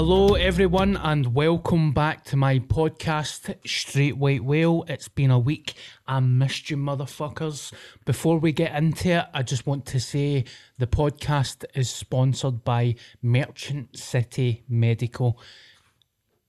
Hello, everyone, and welcome back to my podcast, Straight White Whale. It's been a week. I missed you, motherfuckers. Before we get into it, I just want to say the podcast is sponsored by Merchant City Medical.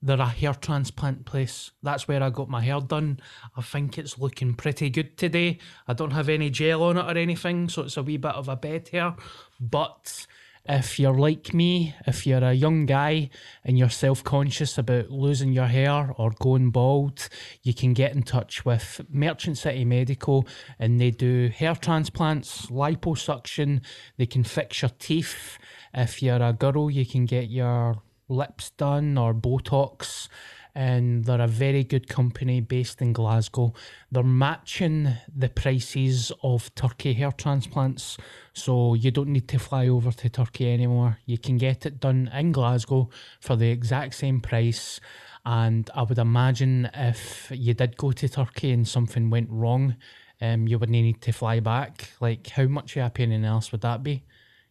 They're a hair transplant place. That's where I got my hair done. I think it's looking pretty good today. I don't have any gel on it or anything, so it's a wee bit of a bed hair. But if you're like me, if you're a young guy and you're self conscious about losing your hair or going bald, you can get in touch with Merchant City Medical and they do hair transplants, liposuction, they can fix your teeth. If you're a girl, you can get your lips done or Botox and they're a very good company based in Glasgow. They're matching the prices of Turkey hair transplants, so you don't need to fly over to Turkey anymore. You can get it done in Glasgow for the exact same price. And I would imagine if you did go to Turkey and something went wrong, um, you wouldn't need to fly back. Like, how much of a pain in the ass would that be?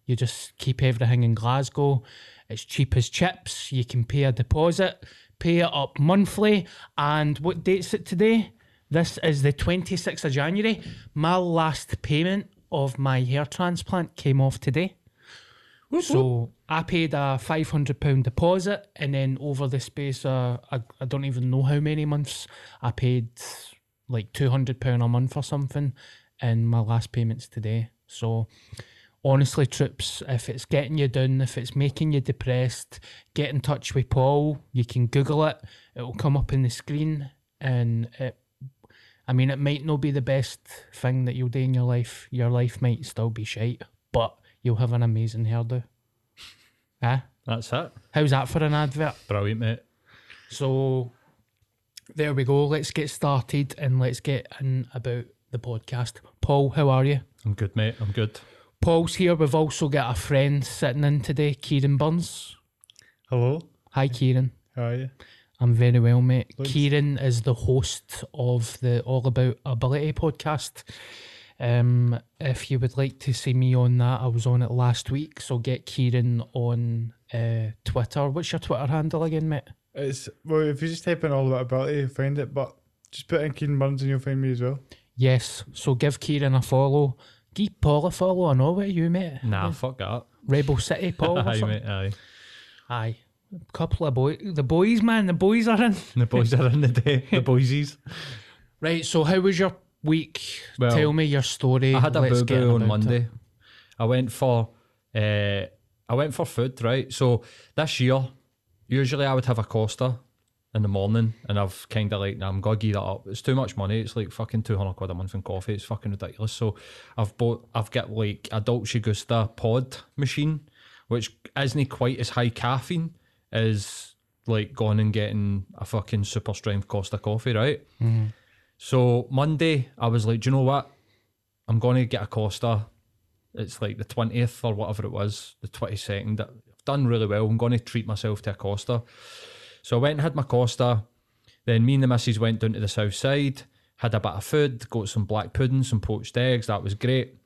You just keep everything in Glasgow. It's cheap as chips. You can pay a deposit pay it up monthly. And what date's it today? This is the 26th of January. My last payment of my hair transplant came off today. So I paid a five hundred pound deposit, and then over the space, uh, I, I don't even know how many months, I paid like two hundred pound a month or something, and my last payment's today. So honestly, troops, if it's getting you down, if it's making you depressed, get in touch with Paul. You can Google it; it will come up in the screen, and it. I mean, it might not be the best thing that you'll do in your life. Your life might still be shite, but you'll have an amazing hairdo. Ah, That's it. how's that for an advert? Brilliant, mate. So there we go. Let's get started and let's get in about the podcast. Paul, how are you? I'm good, mate. I'm good. Paul's here. We've also got a friend sitting in today, Kieran Burns. Hello, Hi, Kieran. how are you? I'm very well, mate. Thanks. Kieran is the host of the All About Ability podcast. Um, if you would like to see me on that, I was on it last week. So get Kieran on uh, Twitter. What's your Twitter handle again, mate? It's well, if you just type in all about ability, you'll find it. But just put in Kieran Burns and you'll find me as well. Yes. So give Kieran a follow. Give Paul a follow. I know what you, mate. Nah, fuck that. Rebel City, Paul. or aye, something. mate. Aye. Aye. A couple of boys. The boys, man. The boys are in. The boys are in the day. The boysies. Right. So how was your week? Well, Tell me your story. I had a Let's boo get boo on about Monday. it. I went for uh, I went for food, right? So this year, usually I would have a Costa in the morning, and I've kind of like, nah, I'm gonna gear that up. It's too much money. It's like fucking two hundred quid a month in coffee. It's fucking ridiculous. So I've bought, I've got like a Dolce Gusto pod machine, which isn't quite as high caffeine as like going and getting a fucking super strength Costa coffee, right? Mm-hmm. So Monday, I was like, do you know what? I'm going to get a Costa. It's like the 20th or whatever it was, the 22nd. I've done really well. I'm going to treat myself to a Costa. So I went and had my Costa. Then me and the missus went down to the south side, had a bit of food, got some black pudding, some poached eggs. That was great.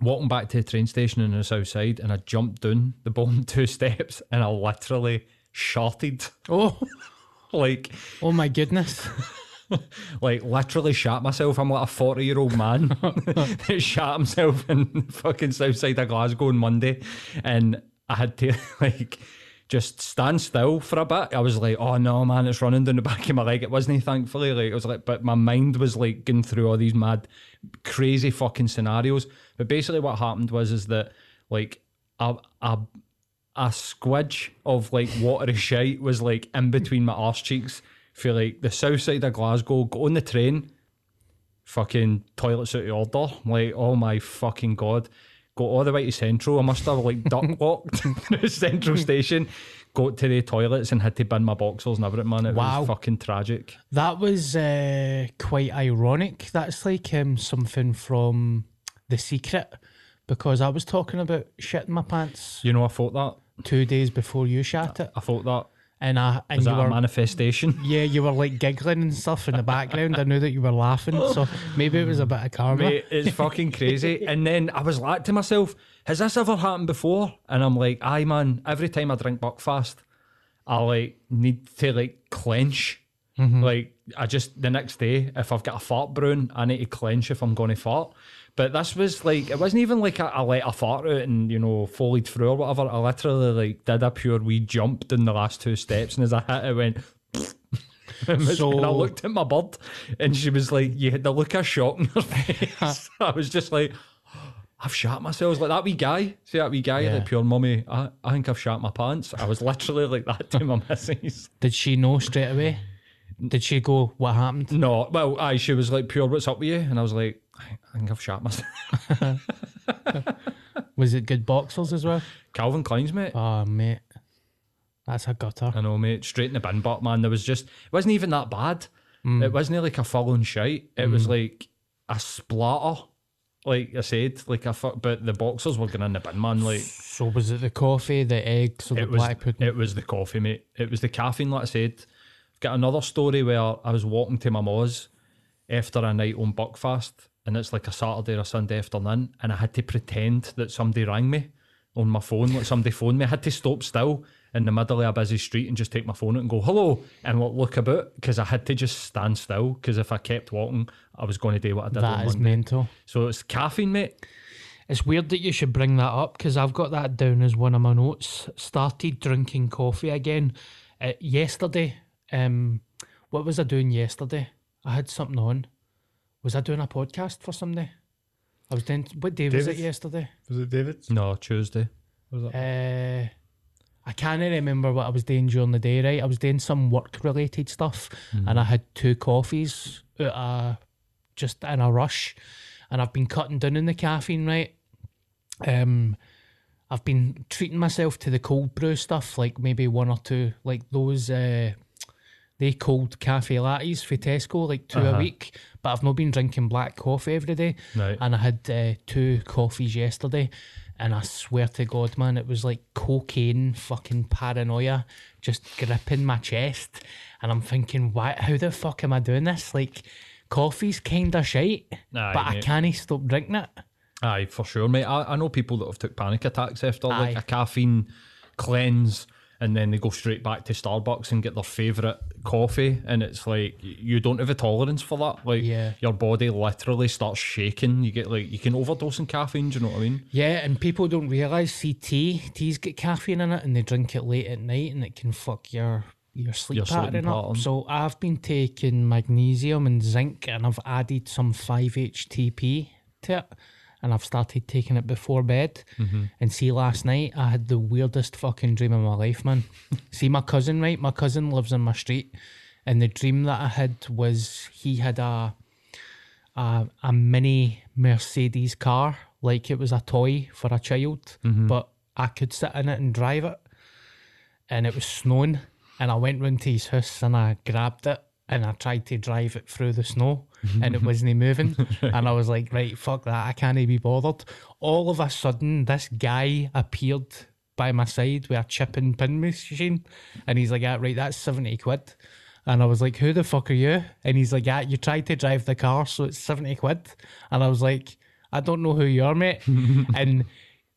Walking back to the train station on the south side, and I jumped down the bottom two steps and I literally sharted. Oh, Like, oh my goodness. like literally shot myself. I'm like a 40 year old man that shot himself in fucking south side of Glasgow on Monday. And I had to like just stand still for a bit. I was like, oh no, man, it's running down the back of my leg. It wasn't, thankfully. Like, it was like, but my mind was like going through all these mad, crazy fucking scenarios. But basically, what happened was, is that like a, a, a squidge of like watery shite was like in between my arse cheeks for like the south side of Glasgow, got on the train, fucking toilets out of order. Like, oh my fucking god. Got all the way to Central. I must have like duck walked through Central Station, got to the toilets and had to bin my boxers and everything, man. It Wow. was fucking tragic. That was uh, quite ironic. That's like um, something from The Secret because I was talking about shitting my pants You know, I thought that. two days before you shat it, I thought that. And I and Was you were a manifestation? yeah you were like giggling and stuff in the background. I knew that you were laughing, so maybe it was a bit of karma. Mate, it's fucking crazy. and then I was like to myself, has this ever happened before? And I'm like, aye, man, every time I drink Buckfast, I like need to like clench. Mm-hmm. Like, I just, the next day, if I've got a fart brewing, I need to clench if I'm going to fart. But this was like, it wasn't even like I, I let a fart out and, you know, followed through or whatever. I literally like did a pure wee jump in the last two steps. And as I hit it, went, and I looked at my bird and she was like, You had the look of shock in her face. I was just like, I've shot myself. I was like that wee guy. See that wee guy, Yeah. the pure mummy. I, I think I've shot my pants. I was literally like that to my missus. Did she know straight away? Did she go? What happened? No, well, aye, she was like, Pure, what's up with you? And I was like, I I think I've shot myself. Was it good boxers as well? Calvin Klein's, mate. Oh mate, that's a gutter. I know, mate. Straight in the bin, but man, there was just, it wasn't even that bad. Mm. It wasn't like a full on shite. It was mm. like a splatter. Like I said, like I fuck, but the boxers were going in the bin, man. Like, So was it the coffee, the eggs, or the it was black pudding? it was the coffee, mate. It was the caffeine, like I said. Got another story where I was walking to my ma's after a night on Buckfast, and it's like a Saturday or Sunday afternoon, and I had to pretend that somebody rang me on my phone, like somebody phoned me. I had to stop still in the middle of a busy street and just take my phone out and go hello and look, look about because I had to just stand still because if I kept walking, I was going to do what I did that is Monday. mental. So it's caffeine, mate. It's weird that you should bring that up because I've got that down as one of my notes. Started drinking coffee again uh, yesterday. Um, what was I doing yesterday? I had something on. Was I doing a podcast for somebody? I was doing. What day was it yesterday? Was it David? No, Tuesday. Was it? Uh, I can't remember what I was doing during the day. Right, I was doing some work related stuff, and I had two coffees out of, just in a rush, and I've been cutting down on the caffeine. Right, um, I've been treating myself to the cold brew stuff, like maybe one or two, like those. Uh, they cold cafe lattes for Tesco, like 2 a week. But I've not been drinking black coffee every day. Right. And I had uh, two coffees yesterday. And I swear to God, man, it was like cocaine fucking paranoia just gripping my chest. And I'm thinking, why? How the fuck am I doing this? Like, coffee's kind of shite, Aye, but I can't stop drinking it. Aye, for sure, mate. I, I know people that have took panic attacks after like a caffeine cleanse, and then they go straight back to Starbucks and get their favourite coffee, and it's like you don't have a tolerance for that. Like Yeah. your body literally starts shaking. You get like you can overdose on caffeine. Do you know what I mean? Yeah, and people don't realise, see, tea, tea's got caffeine in it, and they drink it late at night, and it can fuck your your sleep Your sleeping pattern up. pattern. So I've been taking magnesium and zinc, and I've added some 5-HTP to it, and I've started taking it before bed. Mm-hmm. And see, last night I had the weirdest fucking dream of my life, man. see, my cousin, right? My cousin lives in my street, and the dream that I had was he had a a, a mini Mercedes car, like it was a toy for a child, but I could sit in it and drive it. And it was snowing, and I went round to his house and I grabbed it and I tried to drive it through the snow, and it wasn't moving. And I was like, right, fuck that, I can't be bothered. All of a sudden, this guy appeared by my side with a chip and pin machine, and he's like, ah, right, that's seventy quid. And I was like, who the fuck are you? And he's like, yeah, you tried to drive the car, so it's 70 quid. And I was like, I don't know who you are, mate. and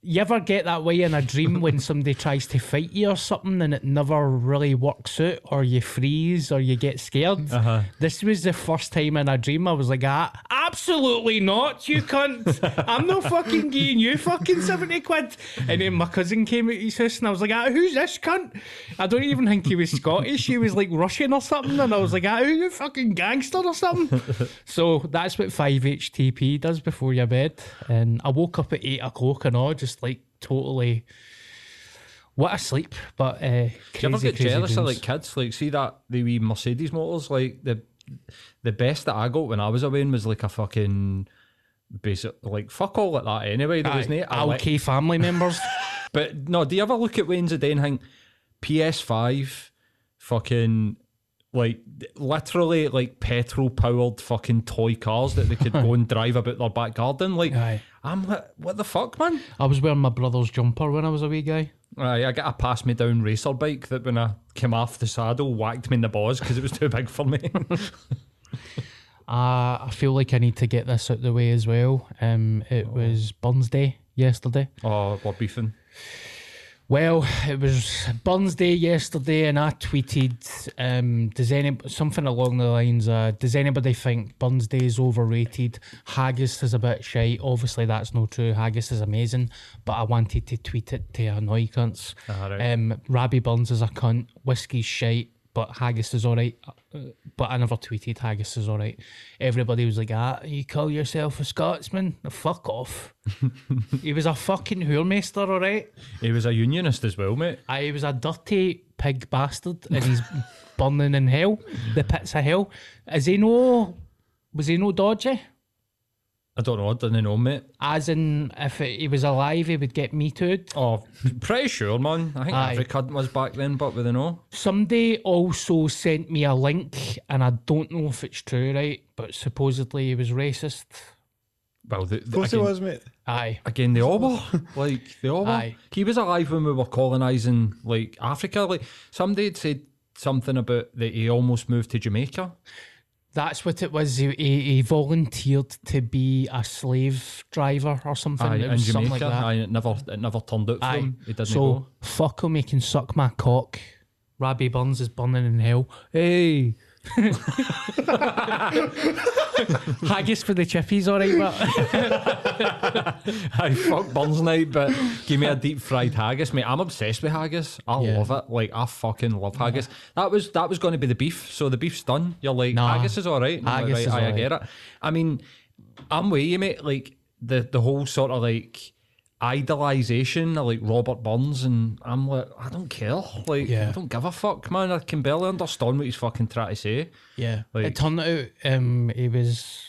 you ever get that way in a dream when somebody tries to fight you or something and it never really works out, or you freeze or you get scared? Uh-huh. This was the first time in a dream I was like, ah, absolutely not, you cunt. I'm not fucking giving you fucking 70 quid. And then my cousin came out his house and I was like, ah, who's this cunt? I don't even think he was Scottish. He was like Russian or something. And I was like, ah, who's you fucking gangster or something? so that's what 5-HTP does before your bed. And I woke up at 8 o'clock and all, just like totally... What a sleep, but uh, crazy, Do you ever get jealous of like kids? Like, see that the wee Mercedes motors? Like the the best that I got when I was away was like a fucking basic like fuck all like that. Anyway, there was no okay family members. But no, do you ever look at Wayne's a day and think PS5, fucking like literally like petrol powered fucking toy cars that they could go and drive about their back garden? Like, Aye. I'm like, what the fuck, man? I was wearing my brother's jumper when I was a wee guy. Aye, I got a pass me down racer bike that when I came off the saddle whacked me in the balls because it was too big for me. Uh, I feel like I need to get this out the way as well. Um, it was Burns Day yesterday. oh, we're beefing. Well, it was Burns Day yesterday, and I tweeted, um, "Does any something along the lines? Uh, does anybody think Burns Day is overrated? Haggis is a bit shite. Obviously, that's not true. Haggis is amazing, but I wanted to tweet it to annoy cunts. Right. Um, Rabbie Burns is a cunt. Whiskey's shite, but haggis is alright. Uh, But I never tweeted haggis is alright. Everybody was like, "Ah, you call yourself a Scotsman? Fuck off." he was a fucking whoremaster, alright. He was a unionist as well, mate. I was a dirty pig bastard and he's burning in hell, the pits of hell. Is he no, was he no dodgy? I don't know, I didn't know, mate. As in, if he was alive, he would get me too. Oh, pretty sure, man. I think Aye. every cunt was back then, but we don't know. Somebody also sent me a link, and I don't know if it's true, right? But supposedly he was racist. Well, the, Of course again, it was, mate. Aye. Again, they all were. Like, they all were. Aye. He was alive when we were colonising, like, Africa. Like, somebody had said something about that he almost moved to Jamaica. That's what it was. He, he, volunteered to be a slave driver or something. Aye, it in was something Jamaica. like that. Aye, it never, it never turned out for Aye. him. He didn't so go. fuck him, he can suck my cock. Rabbie Burns is burning in hell. Hey. Haggis for the chippies, alright, but I fuck Burns night, but give me a deep fried haggis, mate. I'm obsessed with haggis. I Yeah. love it. Like I fucking love haggis. That was that was going to be the beef. So the beef's done. You're like Nah. haggis is all right. I'm like, Haggis right, is I alright. get it. I mean, I'm with you, mate. Like the the whole sort of like idolization of like Robert Burns, and I'm like, I don't care. Like, Yeah. I don't give a fuck, man. I can barely understand what he's fucking trying to say. yeah. Like- it turned out um he was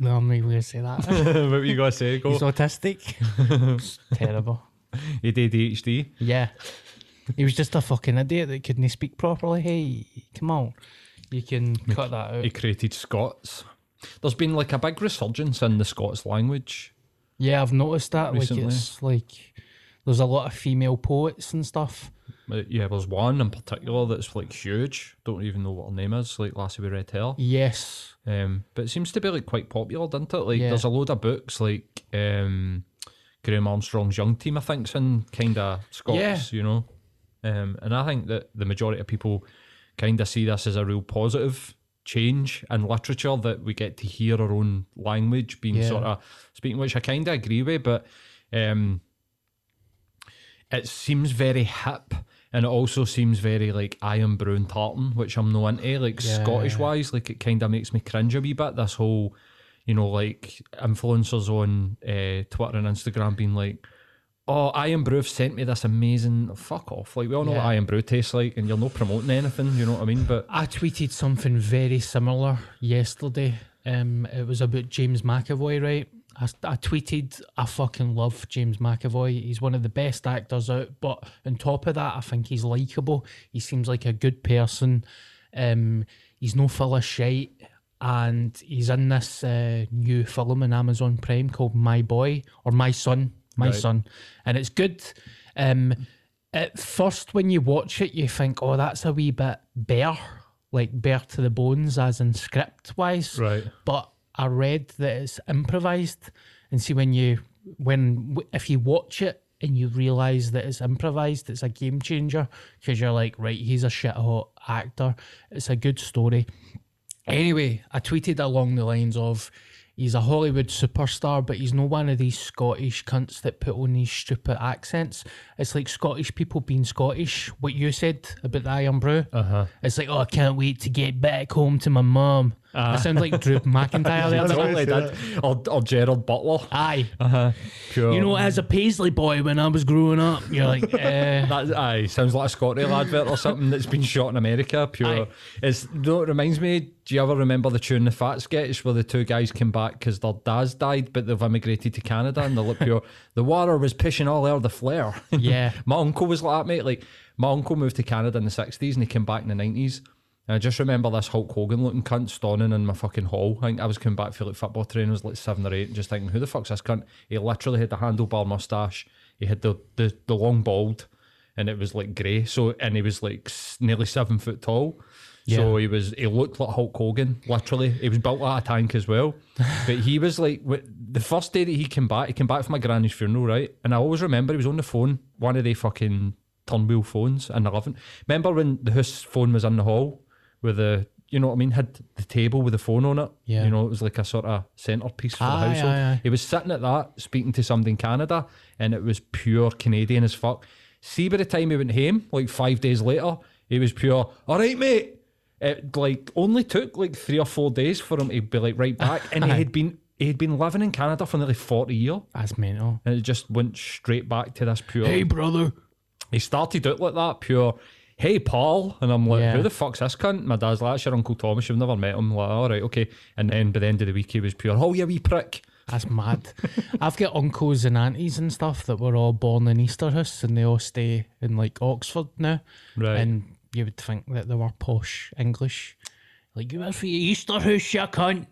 no, I'm not even gonna say that. what were you gonna say? Go. He's autistic. Terrible. He did ADHD. Yeah. He was just a fucking idiot that couldn't speak properly. Hey, come on. You can cut that out. He created Scots. There's been like a big resurgence in the Scots language. Yeah, I've noticed that. Recently. Like it's like there's a lot of female poets and stuff. Uh, Yeah, there's one in particular that's like huge. Don't even know what her name is. Like Lassie with Red Hair. Yes. Um, but it seems to be like quite popular, doesn't it? Like Yeah. there's a load of books like um, Graeme Armstrong's Young Team. I think's in kind of Scots. Yeah. You know, um, and I think that the majority of people kind of see this as a real positive change in literature that we get to hear our own language being Yeah. sort of speaking, which I kind of agree with, but. Um, it seems very hip and it also seems very like Irn-Bru tartan, which I'm no into. Like Yeah. Scottish wise, like it kind of makes me cringe a wee bit. This whole, you know, like influencers on uh, Twitter and Instagram being like, "Oh, Irn-Bru sent me this amazing." Fuck off! Like we all know what Yeah. Irn-Bru tastes like, and you're not promoting anything. You know what I mean? But I tweeted something very similar yesterday. Um, it was about James McAvoy, right? I, I tweeted, I fucking love James McAvoy. He's one of the best actors out. But on top of that, I think he's likable. He seems like a good person. Um, he's no full of shite. And he's in this uh, new film on Amazon Prime called My Boy or My Son. My Right. Son. And it's good. Um, at first, when you watch it, you think, oh, that's a wee bit bare, like bare to the bones, as in script wise. Right. But I read that it's improvised. And see, when you when if you watch it and you realize that it's improvised, it's a game changer because you're like, right, he's a shit hot actor. It's a good story. Anyway, I tweeted along the lines of he's a Hollywood superstar, but he's no one of these Scottish cunts that put on these stupid accents. It's like Scottish people being Scottish. What you said about the Irn-Bru. Uh-huh. It's like, oh, I can't wait to get back home to my mum. I sound like Drew McIntyre there. doesn't totally I? did. Or, or Gerard Butler. Aye. Uh-huh. Pure. You know, as a Paisley boy when I was growing up, you're like, eh. That aye sounds like a Scotty advert or something that's been shot in America. Pure. Aye. It's you know, it reminds me. Do you ever remember the tune "The Fat Sketch" where the two guys came back because their dads died, but they've immigrated to Canada and they're like pure. the water was pushing all over the flare. Yeah. my uncle was like that, mate. Like my uncle moved to Canada in the sixties and he came back in the nineties. And I just remember this Hulk Hogan looking cunt standing in my fucking hall. I think I was coming back for like football training, I was like seven or eight, and just thinking, who the fuck's this cunt? He literally had the handlebar mustache. He had the, the, the long bald, and it was like grey. So and he was like nearly seven foot tall. Yeah. So he was he looked like Hulk Hogan, literally. He was built like a tank as well. but he was like the first day that he came back, he came back from my granny's funeral, right? And I always remember he was on the phone, one of the fucking turn wheel phones in the living. Remember when the house phone was in the hall with the you know what I mean, had the table with the phone on it. Yeah. You know, it was like a sort of centerpiece for Aye, the ah, household. aye, aye. He was sitting at that, speaking to somebody in Canada, and it was pure Canadian as fuck. See, by the time he went home, like five days later, he was pure, all right, mate. It like only took like three or four days for him to be like right back, and he had been he had been living in Canada for nearly forty years, That's mental. and it just went straight back to this pure. Hey, brother. He started out like that, pure. Hey, Paul, and I'm like, Yeah. who the fuck's this cunt? My dad's like, that's your Uncle Thomas. You've never met him. like, all right, okay. And then by the end of the week, he was pure. Oh, you wee prick. That's mad. I've got uncles and aunties and stuff that were all born in Easterhouse and they all stay in like Oxford now. Right. And you would think that they were posh English. Like, you went for your Easterhouse, you cunt.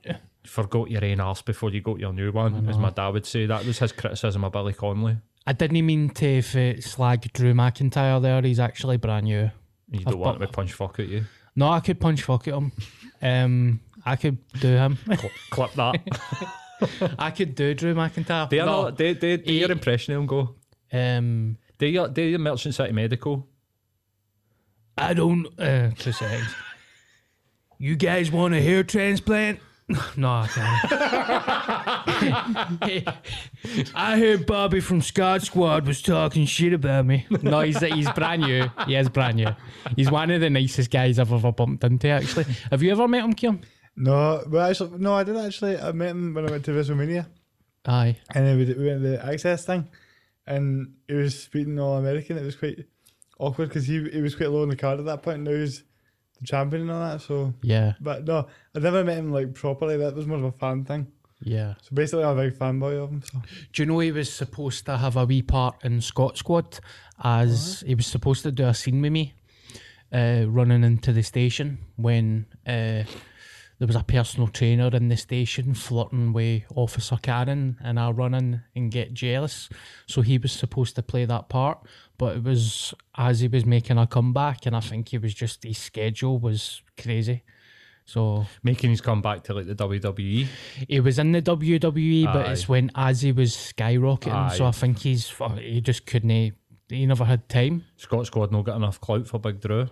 Forgot your own arse before you got your new one, as my dad would say. That was his criticism of Billy Connolly. I didn't mean to f- slag Drew McIntyre there. He's actually brand new. You I've don't want me to punch fuck at you. No, I could punch fuck at him. Um, I could do him. Cl- Clip that. I could do Drew McIntyre. do, no. do, do, do your impression of him go. Um, Do your, do your Merchant City Medical. I don't. Uh, two seconds. You guys want a hair transplant? No, I can't. I heard Bobby from Scot Squad was talking shit about me. No, he's he's brand new. He is brand new. He's one of the nicest guys I've ever bumped into. Actually, have you ever met him, Kieran? No, well, actually, no, I did actually. I met him when I went to WrestleMania, Aye. and then we, we went to the access thing, and he was speaking all American. It was quite awkward because he he was quite low on the card at that point. Now he's the champion and all that. So, Yeah. but no, I never met him like properly. That was more of a fan thing. Yeah. So basically, I'm a big fanboy of him. So Do you know he was supposed to have a wee part in Scot Squad as he was supposed to do a scene with me uh, running into the station when uh, there was a personal trainer in the station flirting with Officer Karen and I run in and get jealous. So he was supposed to play that part, but it was as he was making a comeback and I think he was just, his schedule was crazy. So Making his comeback to like the. WWE. he was in the WWE, but Aye. it's when as he was skyrocketing. So I think he's oh, he just couldn't. He never had time. Scot Squad no got enough clout for Big Drew.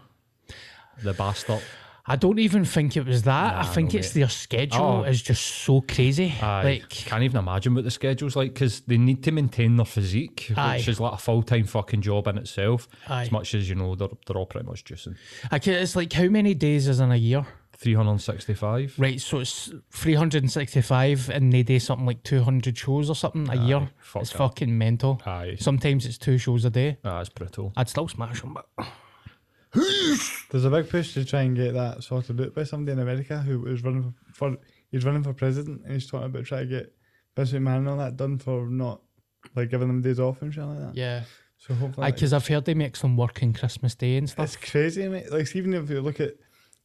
The bastard. I don't even think it was that. I think no, it's mate. their schedule Oh. is just so crazy. Aye, Like can't even imagine what the schedule's like because they need to maintain their physique, Aye. which is like a full time fucking job in itself. Aye. As much as you know, they're, they're all pretty much juicing. I can, it's like how many days is in a year? 365. Right, so it's 365 and they do something like 200 shows or something a year. fuck it's that. fucking mental. Aye. Sometimes it's two shows a day. Ah, it's brutal. I'd still smash them, but there's a big push to try and get that sorted out by somebody in America who was running for, for he's running for president and he's talking about trying to get Vince McMahon and all that done for not like giving them days off and shit like that. yeah. So hopefully, that- Because I've heard they make some work on Christmas Day and stuff. It's crazy, mate. Like even if you look at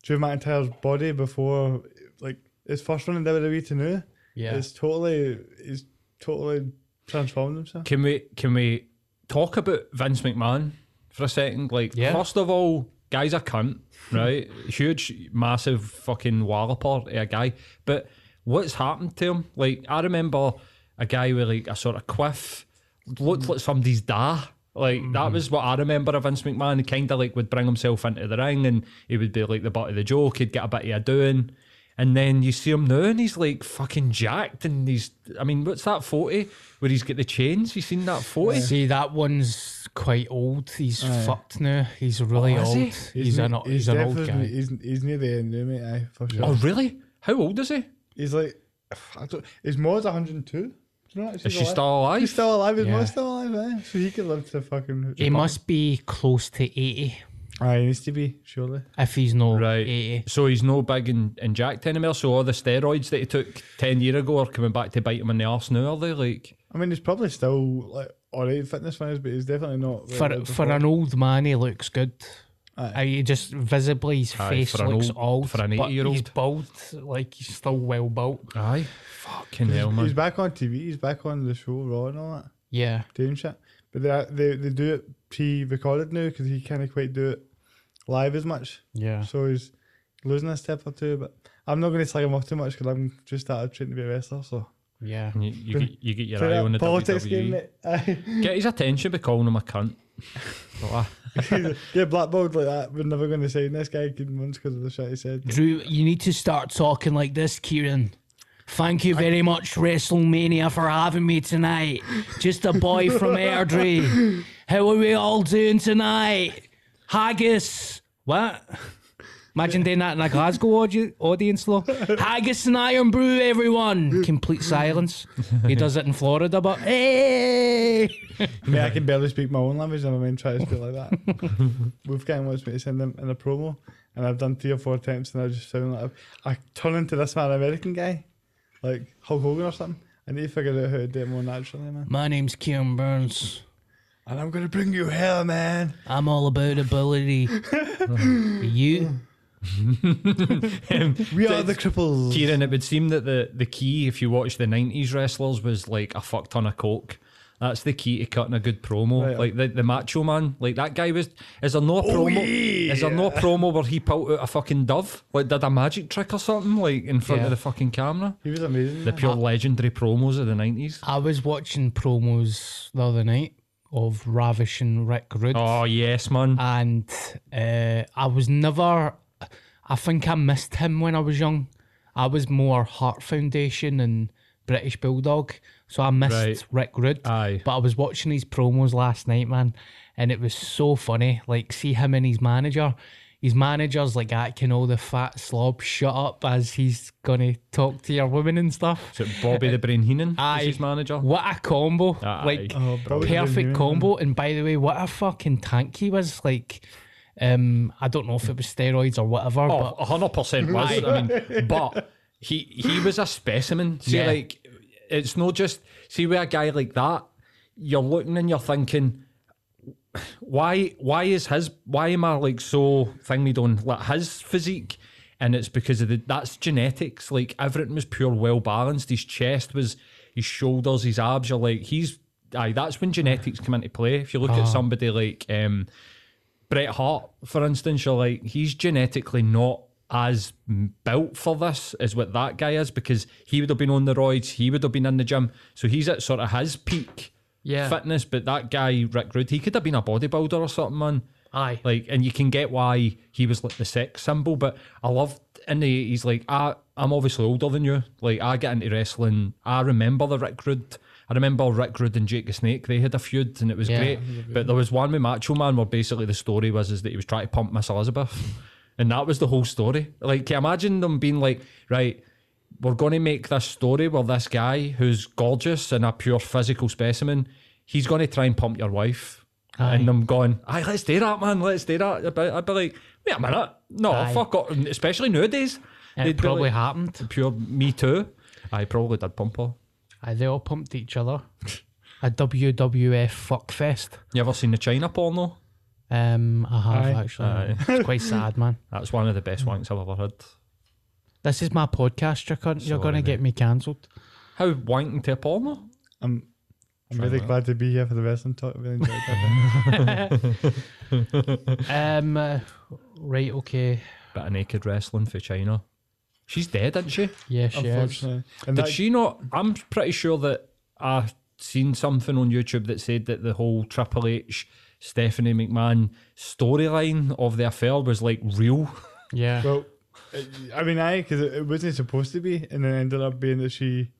Drew McIntyre's body before, like his first run in WWE to now, Yeah. it's totally, he's totally transformed himself. Can we can we talk about Vince McMahon for a second? Like, Yeah. first of all, guy's a cunt, right? Huge, massive fucking walloper, a guy. But what's happened to him? Like, I remember a guy with like a sort of quiff, looked like somebody's da. Like that mm-hmm. was what I remember of Vince McMahon. He kind of like would bring himself into the ring, and he would be like the butt of the joke. He'd get a bit of a doing, and then you see him now, and he's like fucking jacked, and he's. I mean, what's that photo where he's got the chains? You seen that photo? See, that one's quite old. He's fucked now. He's really Oh, old. he? He's, an, ne- he's an old guy. He's, he's near the end, now, mate. Aye, for oh, sure. Oh really? How old is he? He's like, I don't. His mom's 102. Do you know she still alive? He's still alive. His Yeah. mom's still alive. Eh? So he could live to fucking. He must be close to 80 Aye, he needs to be surely. if he's no Right. 80. So he's no big and, and jacked anymore. So all the steroids that he took ten year ago are coming back to bite him in the arse now, are they? Like I mean, he's probably still like alright fitness wise, but he's definitely not. what For, for an old man, he looks good. Aye. He just visibly his Aye, face for an looks old- old, for an but 80-year-old. He's bald, like he's still well built. aye, fucking hell, man. He's back on TV. He's back on the show Raw and all that Yeah, doing shit. But they they they do it pre-recorded now because he can't quite do it live as much. yeah. So he's losing a step or two. But I'm not going to slag him off too much because I'm just started training to be a wrestler. So Yeah. You, you, get, you get your Play eye that on the politics game, WWE. mate. Aye. Get his attention by calling him a cunt. But, Get blackballed like that. We're never going to sign this guy once because of the shit he said. Drew, you need to start talking like this, Kieran. Thank you very much, WrestleMania, for having me tonight. Just a boy from Airdrie. How are we all doing tonight? Haggis. What? Imagine doing that in a Glasgow audi- audience, though. Haggis and Irn-Bru, everyone. Complete silence. He does it in Florida, but hey! Mate, I can barely speak my own language and I mean try to speak like that. Wolfgang wants me to send them in a promo and I've done three or four attempts and I just sound like I, I turn into this man American guy, like Hulk Hogan or something. I need to figure out how to do it more naturally, man. My name's Kieran Burns. And I'm gonna bring you hell, man. I'm all about ability. you? We are the cripples. Kieran, it would seem that the, the key, if you watch the 90s wrestlers, was like a fuck ton of coke. That's the key to cutting a good promo. Right. Like the, the macho man, like that guy was. Is there no promo? Is there no promo where he pulled out a fucking dove? Like did a magic trick or something? Like in front Yeah. of the fucking camera? He was amazing. The man. pure legendary promos of the 90s. I was watching promos the other night of Ravishing and Rick Rude, Oh, yes, man. and uh, I was never. I think I missed him when I was young. I was more Heart Foundation and British Bulldog, so I missed Right. Rick Rude. Aye. But I was watching his promos last night, man, and it was so funny. Like, see him and his manager. His manager's like acting all the fat slob shut up as he's gonna talk to your women and stuff. So Bobby the Brain Heenan Aye. is his manager. What a combo! Aye. Like Oh, perfect combo. And by the way, what a fucking tank he was. Like, um, I don't know if it was steroids or whatever, Oh, but hundred percent was. I mean, but he he was a specimen. See, Yeah. like it's not just see with a guy like that. You're looking and you're thinking, why why is his why am I like so thingied on like his physique? And it's because of the that's genetics. Like everything was pure well balanced. His chest was, his shoulders, his abs. You're like he's. Aye, that's when genetics come into play. If you look at somebody like um, Bret Hart, for instance, you're like, he's genetically not as built for this as what that guy is because he would have been on the roids, he would have been in the gym. So he's at sort of his peak Yeah. fitness. But that guy, Rick Rude, he could have been a bodybuilder or something, man. aye, Like, and you can get why he was like the sex symbol. But I loved in the 80s, like, I, I'm obviously older than you. Like, I get into wrestling. I remember the Rick Rude. I remember Rick Rude and Jake the Snake. They had a feud, and it was Yeah. great. But there was one with Macho Man where basically the story was is that he was trying to pump Miss Elizabeth, and that was the whole story. Like, can you imagine them being like, right. We're going to make this story where this guy who's gorgeous and a pure physical specimen, he's going to try and pump your wife. And I'm going, aye, let's do that, man. Let's do that. I'd be, I'd be like, wait a minute. No, Aye. fuck off. Especially nowadays. it probably like, happened. Pure me too. I probably did pump her. Aye, they all pumped each other. A WWF fuckfest. You ever seen the Chyna porno? Um, I have Aye. actually. Aye. It's quite sad, man. That's one of the best wanks I've ever had. This is my podcast. You're, con- you're Sorry, gonna get me cancelled. How wanking to a porno? I'm, I'm really glad to be here for the wrestling talk. I really enjoyed that. Um, uh, right, okay. Bit of naked wrestling for Chyna. She's dead, isn't she? Yeah, she is. And Did that, she not? I'm pretty sure that I seen something on YouTube that said that the whole Triple H Stephanie McMahon storyline of the affair was like real. Yeah. Well, I mean, I because it, it wasn't supposed to be, and then it ended up being that she.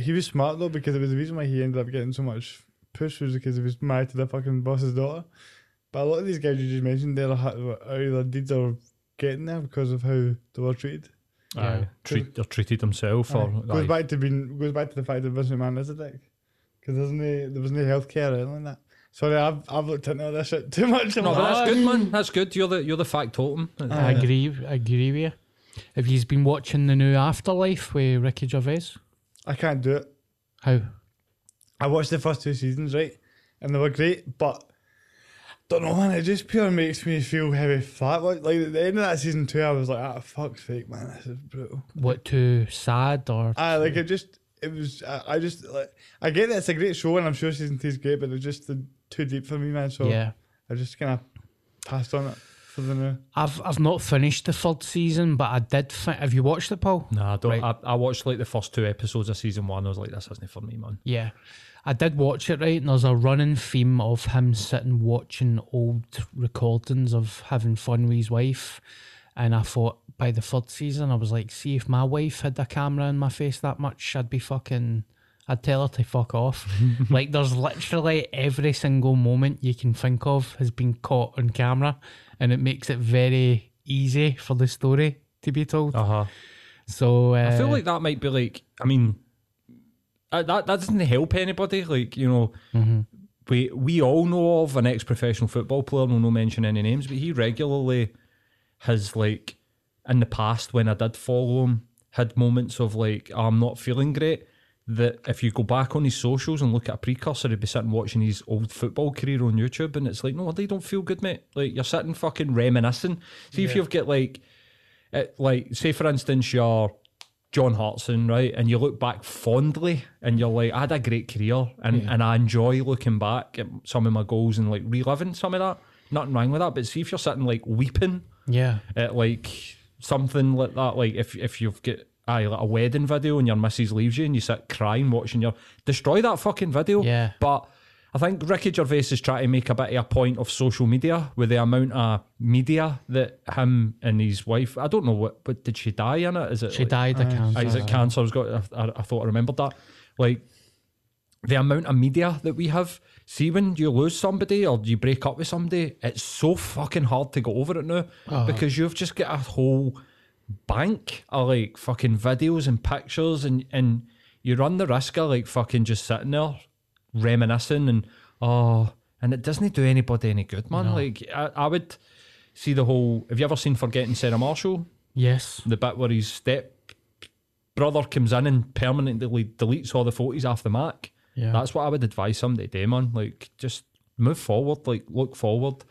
He was smart though because it was the reason why he ended up getting so much push was because he was married to the fucking boss's daughter. But a lot of these guys you just mentioned, they're ha- are either deeds are getting there because of how they were treated. Yeah. Aye, treat, or treated himself or Aye. goes aye. back to being goes back to the fact that Vince McMahon is a dick because there's no there was no healthcare or anything like that. Sorry, I've I've looked into all this shit too much. No, but that's good, man. That's good. You're the you're the fact totem. I agree. I agree with you. Have you been watching the new Afterlife with Ricky Gervais? I can't do it. How? I watched the first two seasons, right, and they were great, but don't know, man. It just pure makes me feel heavy flat. Like, like at the end of that season two, I was like, ah, fuck's sake, man, this is brutal. What too sad or? I like it. Just it was. I, I just like. I get that it's a great show, and I'm sure season two is great, but it's just the, too deep for me, man. So yeah. I just kind of passed on it for the new. I've I've not finished the third season, but I did. Fi- have you watched it, Paul? No, I don't. Right. I, I watched like the first two episodes of season one. I was like, this isn't for me, man. Yeah. I did watch it, right? And there's a running theme of him sitting watching old recordings of having fun with his wife. And I thought by the third season, I was like, see, if my wife had a camera in my face that much, I'd be fucking, I'd tell her to fuck off. like, there's literally every single moment you can think of has been caught on camera. And it makes it very easy for the story to be told. Uh huh. So, uh, I feel like that might be like. I mean, uh, Uh, that that doesn't help anybody. Like you know, mm-hmm. we we all know of an ex-professional football player. We'll not mention any names, but he regularly has like in the past when I did follow him had moments of like oh, I'm not feeling great. That if you go back on his socials and look at a precursor, he'd be sitting watching his old football career on YouTube, and it's like, no, they don't feel good, mate. Like you're sitting fucking reminiscing. See if you've got like, it, like say for instance, you're John Hartson, right? And you look back fondly and you're like, I had a great career and, and I enjoy looking back at some of my goals and like reliving some of that. Nothing wrong with that. But see if you're sitting like weeping yeah. at like something like that, like if if you've got aye, like a wedding video and your missus leaves you and you sit crying watching your destroy that fucking video. Yeah. But I think Ricky Gervais is trying to make a bit of a point of social media with the amount of media that him and his wife. I don't know what, but did she die in it? Is it She like- died of cancer. uh, Is it cancer? I was got. I, I thought I remembered that. Like the amount of media that we have. See, when you lose somebody or you break up with somebody, it's so fucking hard to get over it now because you've just got a whole bank of like fucking videos and pictures, and and you run the risk of like fucking just sitting there reminiscing and oh, and it doesn't do anybody any good, man. Like I, I would see the whole. Have you ever seen Forgetting Sarah Marshall? Yes. the bit where his step brother comes in and permanently deletes all the photos off the Mac. Yeah. That's what I would advise somebody to do, man. Like, just move forward, like, look forward.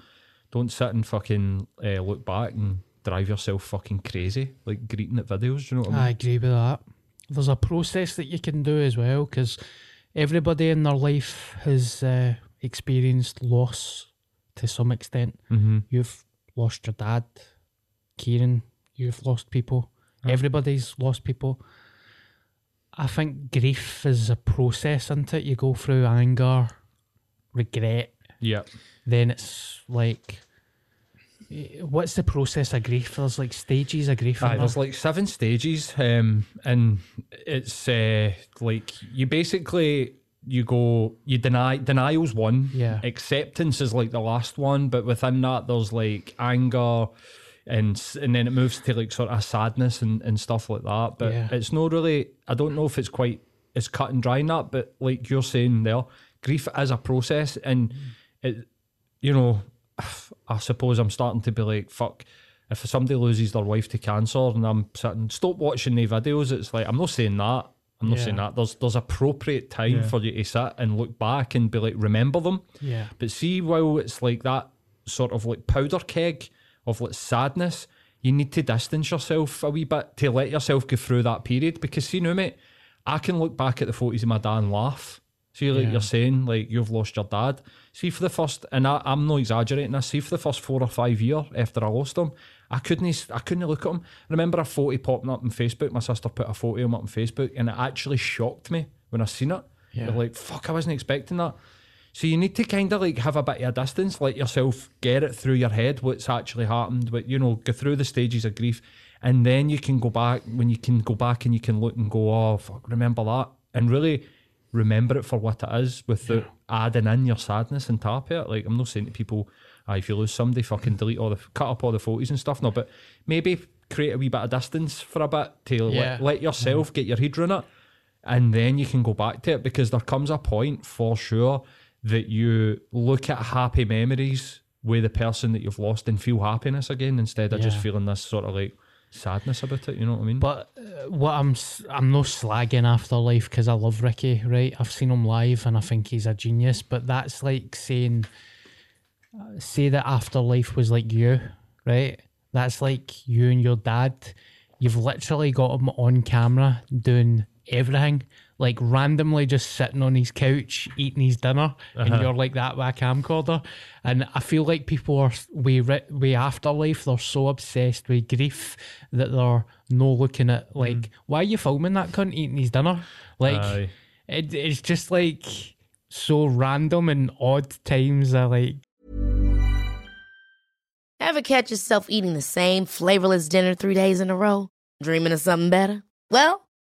Don't sit and fucking uh, look back and drive yourself fucking crazy, like greeting at videos. Do you know what I mean? I agree with that. There's a process that you can do as well because everybody in their life has uh, experienced loss to some extent. Mm-hmm. You've lost your dad, Kieran. You've lost people. Everybody's lost people. I think grief is a process, isn't it? You go through anger, regret, Yeah. then it's like, what's the process of grief? There's like stages of grief. Aye, there's like seven stages, um, and it's uh, like you basically you go you deny denial's one, Yeah. Acceptance is like the last one, but within that there's like anger, and and then it moves to like sort of sadness and, and stuff like that. But Yeah. it's not really. I don't know if it's quite as cut and dry in that, but like you're saying there, grief is a process, and it, you know, I suppose I'm starting to be like, fuck, if somebody loses their wife to cancer and I'm sitting, stop watching the videos, it's like, I'm not saying that. I'm not Yeah. saying that. There's there's appropriate time for you to sit and look back and be like, remember them. yeah. But see, while it's like that sort of like powder keg of like sadness, you need to distance yourself a wee bit to let yourself go through that period. Because see now, mate, I can look back at the photos of my dad and laugh. See, like Yeah. you're saying, like you've lost your dad. See, for the first, and I, I'm not exaggerating. I see for the first four or five year after I lost him, I couldn't, I couldn't look at him. I remember a photo popping up on Facebook. My sister put a photo of him up on Facebook, and it actually shocked me when I seen it. Yeah. You're like, fuck, I wasn't expecting that. So you need to kind of like have a bit of a distance, let yourself get it through your head what's actually happened, but you know, go through the stages of grief, and then you can go back when you can go back and you can look and go, oh fuck, remember that, and really remember it for what it is without adding in your sadness and tap it. Like I'm not saying to people, ah, if you lose somebody, fucking delete all the cut up all the photos and stuff. No, but maybe create a wee bit of distance for a bit to Yeah. let, let yourself get your head around it and then you can go back to it because there comes a point for sure that you look at happy memories with the person that you've lost and feel happiness again instead of just feeling this sort of like sadness about it. You know what I mean? But uh, what I'm I'm no slagging Afterlife because I love Ricky, right? I've seen him live and I think he's a genius. But that's like saying, uh, say that Afterlife was like you, right? That's like you and your dad. You've literally got him on camera doing everything, like randomly just sitting on his couch eating his dinner, and uh-huh. you're like that with a camcorder. And I feel like people are we we afterlife. They're so obsessed with grief that they're no looking at mm-hmm. like why are you filming that cunt eating his dinner? Like Aye. it, it's just like so random and odd times. I like Ever catch yourself eating the same flavorless dinner three days in a row? Dreaming of something better? Well,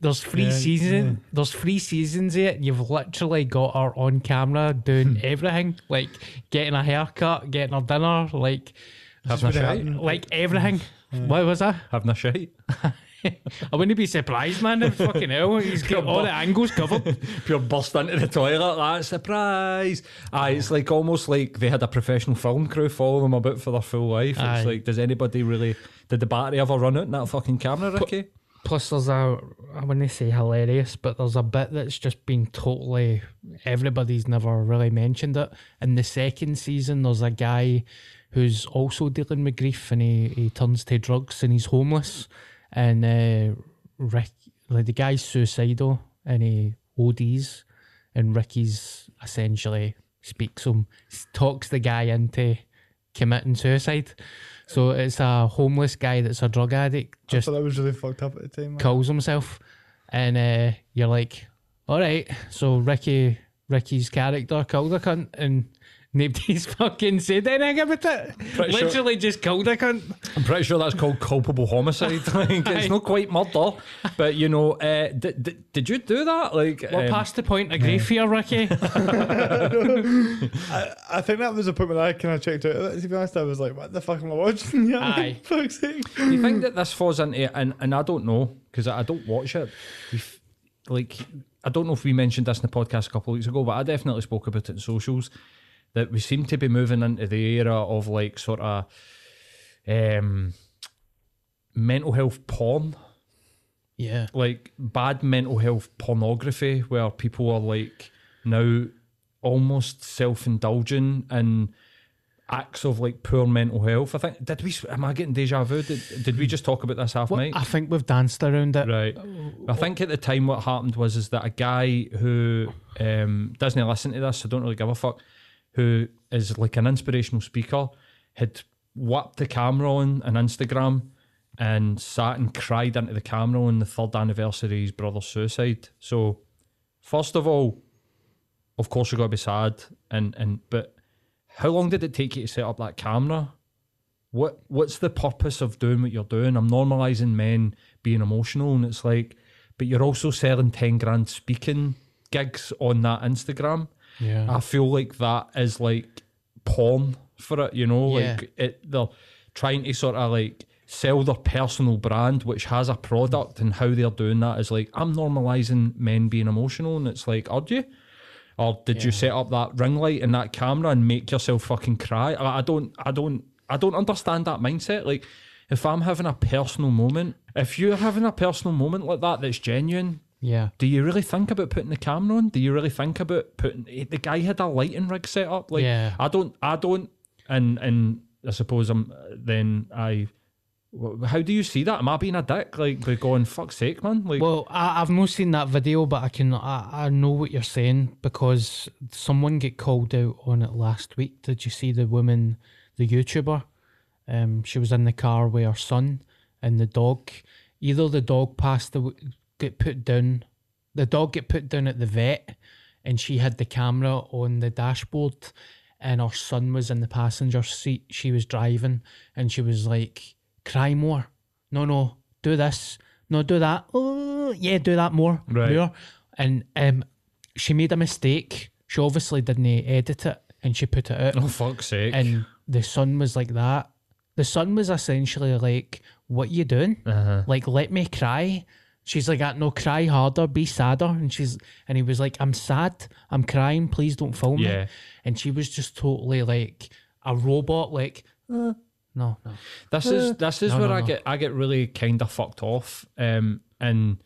there's three Yeah, season there's three seasons it. You've literally got her on camera doing everything, like getting a haircut, getting her dinner, like Having a shite. like everything. What was that? Having a shite. I wouldn't be surprised, man. If fucking hell, he's got all the angles covered. Pure burst into the toilet, that surprise. Aye, it's like almost like they had a professional film crew follow them about for their full life. Aye. It's like, does anybody really, did the battery ever run out in that fucking camera, Ricky? Plus, there's a I wouldn't say hilarious, but there's a bit that's just been totally everybody's never really mentioned it. In the second season, there's a guy who's also dealing with grief, and he, he turns to drugs, and he's homeless, and uh, Rick, like the guy's suicidal, and he ODs, and Ricky's essentially speaks him, talks the guy into committing suicide. So it's a homeless guy that's a drug addict, I just thought that was really fucked up at the time. man. kills himself, and uh, you're like, all right, so Ricky, Ricky's character killed a cunt, and nobody's fucking said anything about it. Pretty sure- Literally just killed a cunt. I'm pretty sure that's called culpable homicide. like, it's not quite murder, but you know, uh, did, did, did you do that? Like, We're um, past the point of grief here, Ricky. I, I think that was a point when I kind of checked out. of it, To be honest, I was like, "What the fuck am I watching?" Yeah, Aye. fuck's sake. Do you think that this falls into and and I don't know because I I don't watch it. We've, like I don't know if we mentioned this in the podcast a couple of weeks ago, but I definitely spoke about it in socials that we seem to be moving into the era of like sort of um mental health porn, yeah, like bad mental health pornography, where people are like now almost self indulging and acts of like poor mental health. I think did we? Am I getting deja vu? Did, did we just talk about this half night? I think we've danced around it. Right. I think at the time what happened was is that a guy who um, doesn't listen to this, so don't really give a fuck, who is like an inspirational speaker, had whapped the camera on an Instagram and sat and cried into the camera on the third anniversary of his brother's suicide. So, first of all, of course you got to be sad, and and but how long did it take you to set up that camera? what what's the purpose of doing what you're doing? I'm normalizing men being emotional, and it's like, but you're also selling ten grand speaking gigs on that Instagram. Yeah. I feel like that is like porn for it, you know, Yeah. like it they're trying to sort of like sell their personal brand which has a product and how they're doing that is like I'm normalizing men being emotional and it's like, are you? Or did you set up that ring light and that camera and make yourself fucking cry? I, I don't I don't I don't understand that mindset. Like if I'm having a personal moment, if you're having a personal moment like that that's genuine, Yeah. do you really think about putting the camera on? Do you really think about putting eh, the guy had a lighting rig set up? Like Yeah. I don't I don't and and I suppose I'm then I how do you see that? Am I being a dick? Like by going fuck's sake, man? Like Well, I, I've not seen that video, but I can I, I know what you're saying because someone get called out on it last week. Did you see the woman, the YouTuber? Um, she was in the car with her son and the dog. Either the dog passed the get put down, the dog get put down at the vet, and she had the camera on the dashboard, and her son was in the passenger seat. She was driving, and she was like, "Cry more, no, no, do this, no, do that, oh, yeah, do that more, Right. more." And um, she made a mistake. She obviously didn't edit it, and she put it out oh fuck's sake. and the son was like that. The son was essentially like, "What you doing? Uh-huh. Like, let me cry." She's like, "Ah, "No, cry harder, be sadder." And she's and he was like, "I'm sad, I'm crying. Please don't film Yeah. me." And she was just totally like a robot. Like, uh, no, no, This is this is No, where no, I no. get I get really kind of fucked off. Um, and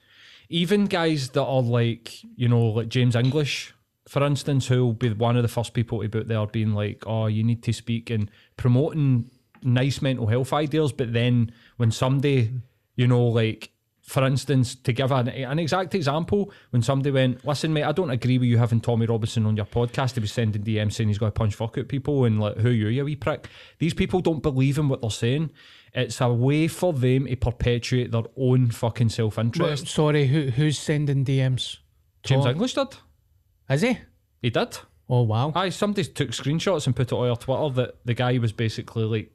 even guys that are like you know like James English, for instance, who will be one of the first people to be out there being like, oh, you need to speak and promoting nice mental health ideas, but then when somebody, you know, like. For instance, to give an, an exact example, when somebody went, "Listen, mate, I don't agree with you having Tommy Robinson on your podcast." He was sending DMs saying he's got to punch fuck out people and like, "Who are you, you wee prick?" These people don't believe in what they're saying. It's a way for them to perpetuate their own fucking self interest. sorry, who who's sending DMs? James Tom? English did. Is he? He did. Oh wow. Aye, somebody took screenshots and put it on our Twitter that the guy was basically like,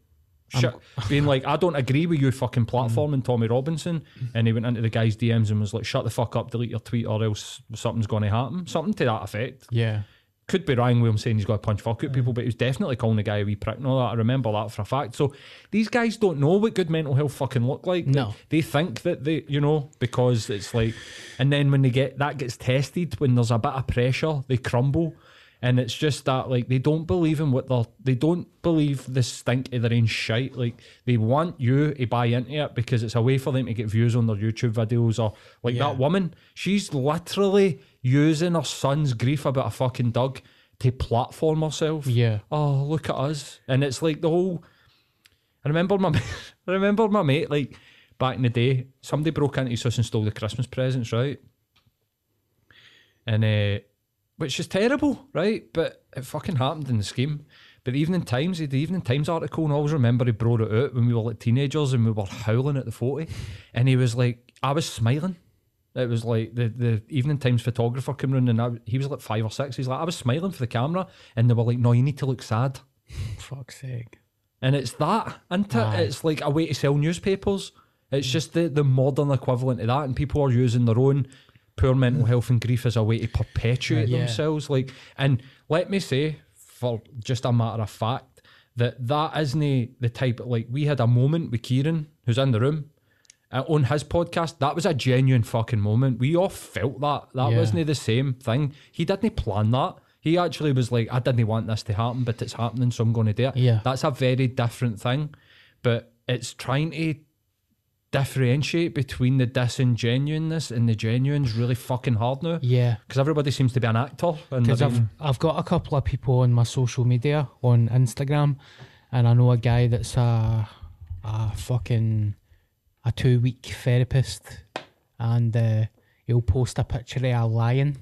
shit, being like, I don't agree with you fucking platforming Tommy Robinson. And he went into the guy's DMs and was like, shut the fuck up, delete your tweet, or else something's going to happen. Something to that effect. yeah. Could be with him saying he's got to punch fuck out people, but he was definitely calling the guy a wee prick and all that. I remember that for a fact. So these guys don't know what good mental health fucking look like. They- No. They, think that they, you know, because it's like, and then when they get that gets tested, when there's a bit of pressure, they crumble. And it's just that, like, they don't believe in what they're, they don't believe the stink of their own shite. Like, they want you to buy into it because it's a way for them to get views on their YouTube videos. Or, like, Yeah. that woman, she's literally using her son's grief about a fucking dog to platform herself. Yeah. Oh, look at us. And it's like the whole. I remember my, I remember my mate, like, back in the day, somebody broke into his house and stole the Christmas presents, right? And, uh, which is terrible, right? But it fucking happened in the scheme. But the Evening Times, the Evening Times article, and I always remember he brought it out when we were like teenagers and we were howling at the 40. And he was like, I was smiling. It was like the, the Evening Times photographer came round and I, he was like five or six. He's like, I was smiling for the camera. And they were like, no, you need to look sad. Fuck's sake. And it's that, isn't it? Aye. It's like a way to sell newspapers. It's mm. just the, the modern equivalent of that. And people are using their own poor mental health and grief as a way to perpetuate Yeah. themselves. Like, and let me say, for just a matter of fact, that that isn't the type, like, we had a moment with Kieran, who's in the room, uh, on his podcast. That was a genuine fucking moment. We all felt that. That Yeah. wasn't the same thing. He didn't plan that. He actually was like, I didn't want this to happen, but it's happening, so I'm going to do it. Yeah. That's a very different thing. But it's trying to differentiate between the disingenuineness and the genuine's really fucking hard now. Yeah. Because everybody seems to be an actor. And Because I've I've got a couple of people on my social media on Instagram, and I know a guy that's a a fucking a two week therapist, and uh, he'll post a picture of a lion,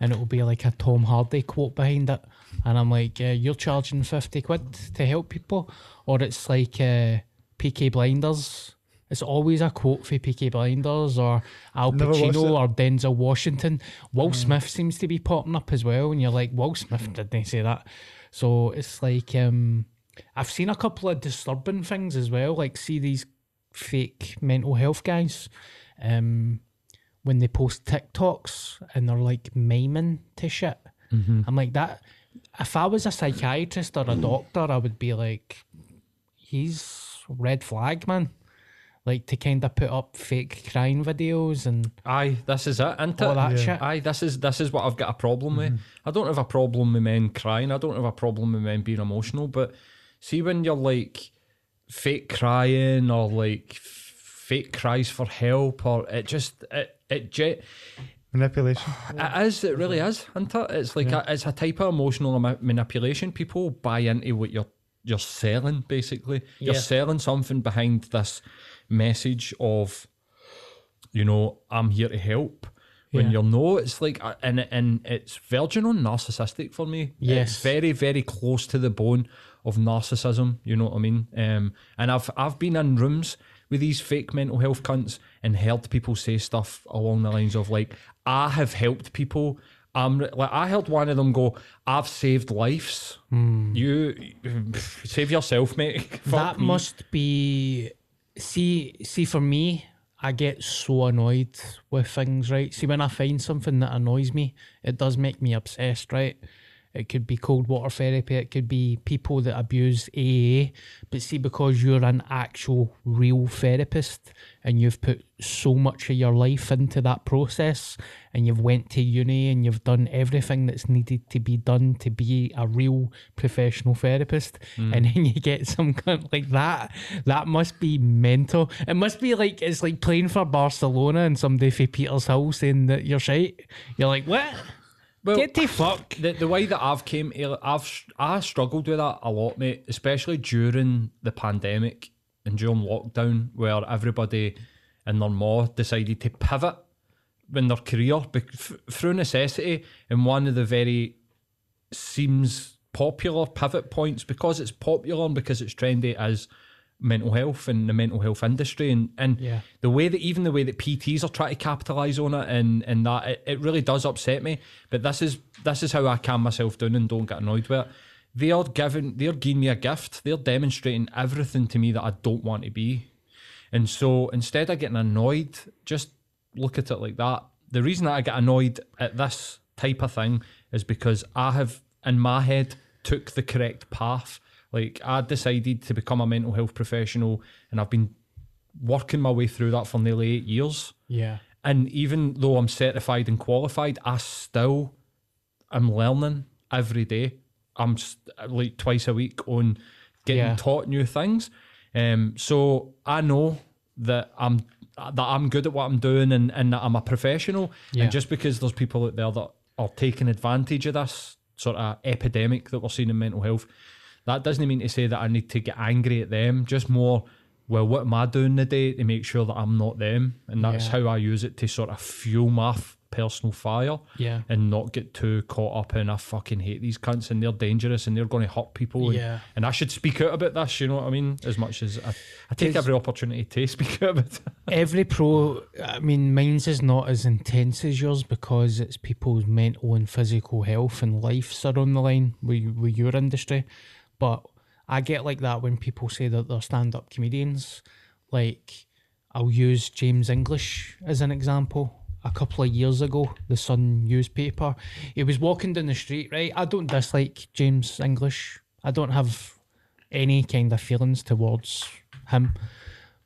and it'll be like a Tom Hardy quote behind it, and I'm like, uh, you're charging fifty quid to help people, or it's like uh, Peaky Blinders. It's always a quote for Peaky Blinders or Al Pacino or Denzel Washington. Will Smith seems to be popping up as well, and you're like, Will Smith didn't say that. So it's like, um, I've seen a couple of disturbing things as well. Like see these fake mental health guys, um, when they post TikToks and they're like miming to shit. I'm like that. If I was a psychiatrist or a doctor, I would be like, he's red flag, man. Like to kind of put up fake crying videos and Aye, this is it, isn't all it? that shit. Aye, this is this is what I've got a problem with. Mm-hmm. I don't have a problem with men crying. I don't have a problem with men being emotional. But see, when you're like fake crying or like f- fake cries for help, or it just it it jet. Manipulation. It is. It really is, isn't it? It's like a, it's a type of emotional ma- manipulation. People buy into what you're you're selling. Basically, you're Yeah. selling something behind this message of, you know, I'm here to help. When Yeah. you're no, it's like, uh, and and it's virgin on narcissistic for me. Yes. it's very very close to the bone of narcissism. You know what I mean? Um, and I've I've been in rooms with these fake mental health cunts and heard people say stuff along the lines of like, I have helped people. I'm like I heard one of them go, "I've saved lives. You save yourself, mate." Fuck that me." must be see see for me i get so annoyed with things right? See when i find something that annoys me it does make me obsessed right it could be cold water therapy it could be people that abuse aa but see because you're an actual real therapist and you've put so much of your life into that process and you've went to uni and you've done everything that's needed to be done to be a real professional therapist hmm. and then you get some cunt like that that must be mental. It must be like it's like playing for barcelona and somebody for Petershill saying that you're shite. You're like what Well, get the fuck the, the way that I've came I've I struggled with that a lot, mate. Especially during the pandemic and during lockdown, where everybody and their maw decided to pivot in their career through necessity. And one of the very seems popular pivot points because it's popular and because it's trendy as mental health and the mental health industry and, and Yeah. the way that even the way that PTs are trying to capitalise on it and, and that it, it really does upset me. But this is this is how I calm myself down and don't get annoyed with it. They are giving they're giving me a gift. They're demonstrating everything to me that I don't want to be. And so instead of getting annoyed, just look at it like that. The reason that I get annoyed at this type of thing is because I have in my head took the correct path. Like I decided to become a mental health professional and I've been working my way through that for nearly eight years. yeah And even though I'm certified and qualified, I still am learning every day. I'm like twice a week on getting Yeah. taught new things. Um, so I know that I'm that I'm good at what I'm doing and, and that I'm a professional. Yeah. And just because there's people out there that are taking advantage of this sort of epidemic that we're seeing in mental health, that doesn't mean to say that I need to get angry at them. Just more, well, what am I doing today to make sure that I'm not them? And that's Yeah. how I use it to sort of fuel my f- personal fire Yeah. and not get too caught up in I fucking hate these cunts and they're dangerous and they're going to hurt people. And, Yeah. and I should speak out about this, you know what I mean? As much as I, I take every opportunity to speak out about it. every pro i mean mine's is not as intense as yours because it's people's mental and physical health and lives are on the line with, with your industry but i get like that when people say that they're stand-up comedians. Like i'll use james english as an example. A couple of years ago the sun newspaper he was walking down the street right? I don't dislike james english. I don't have any kind of feelings towards him.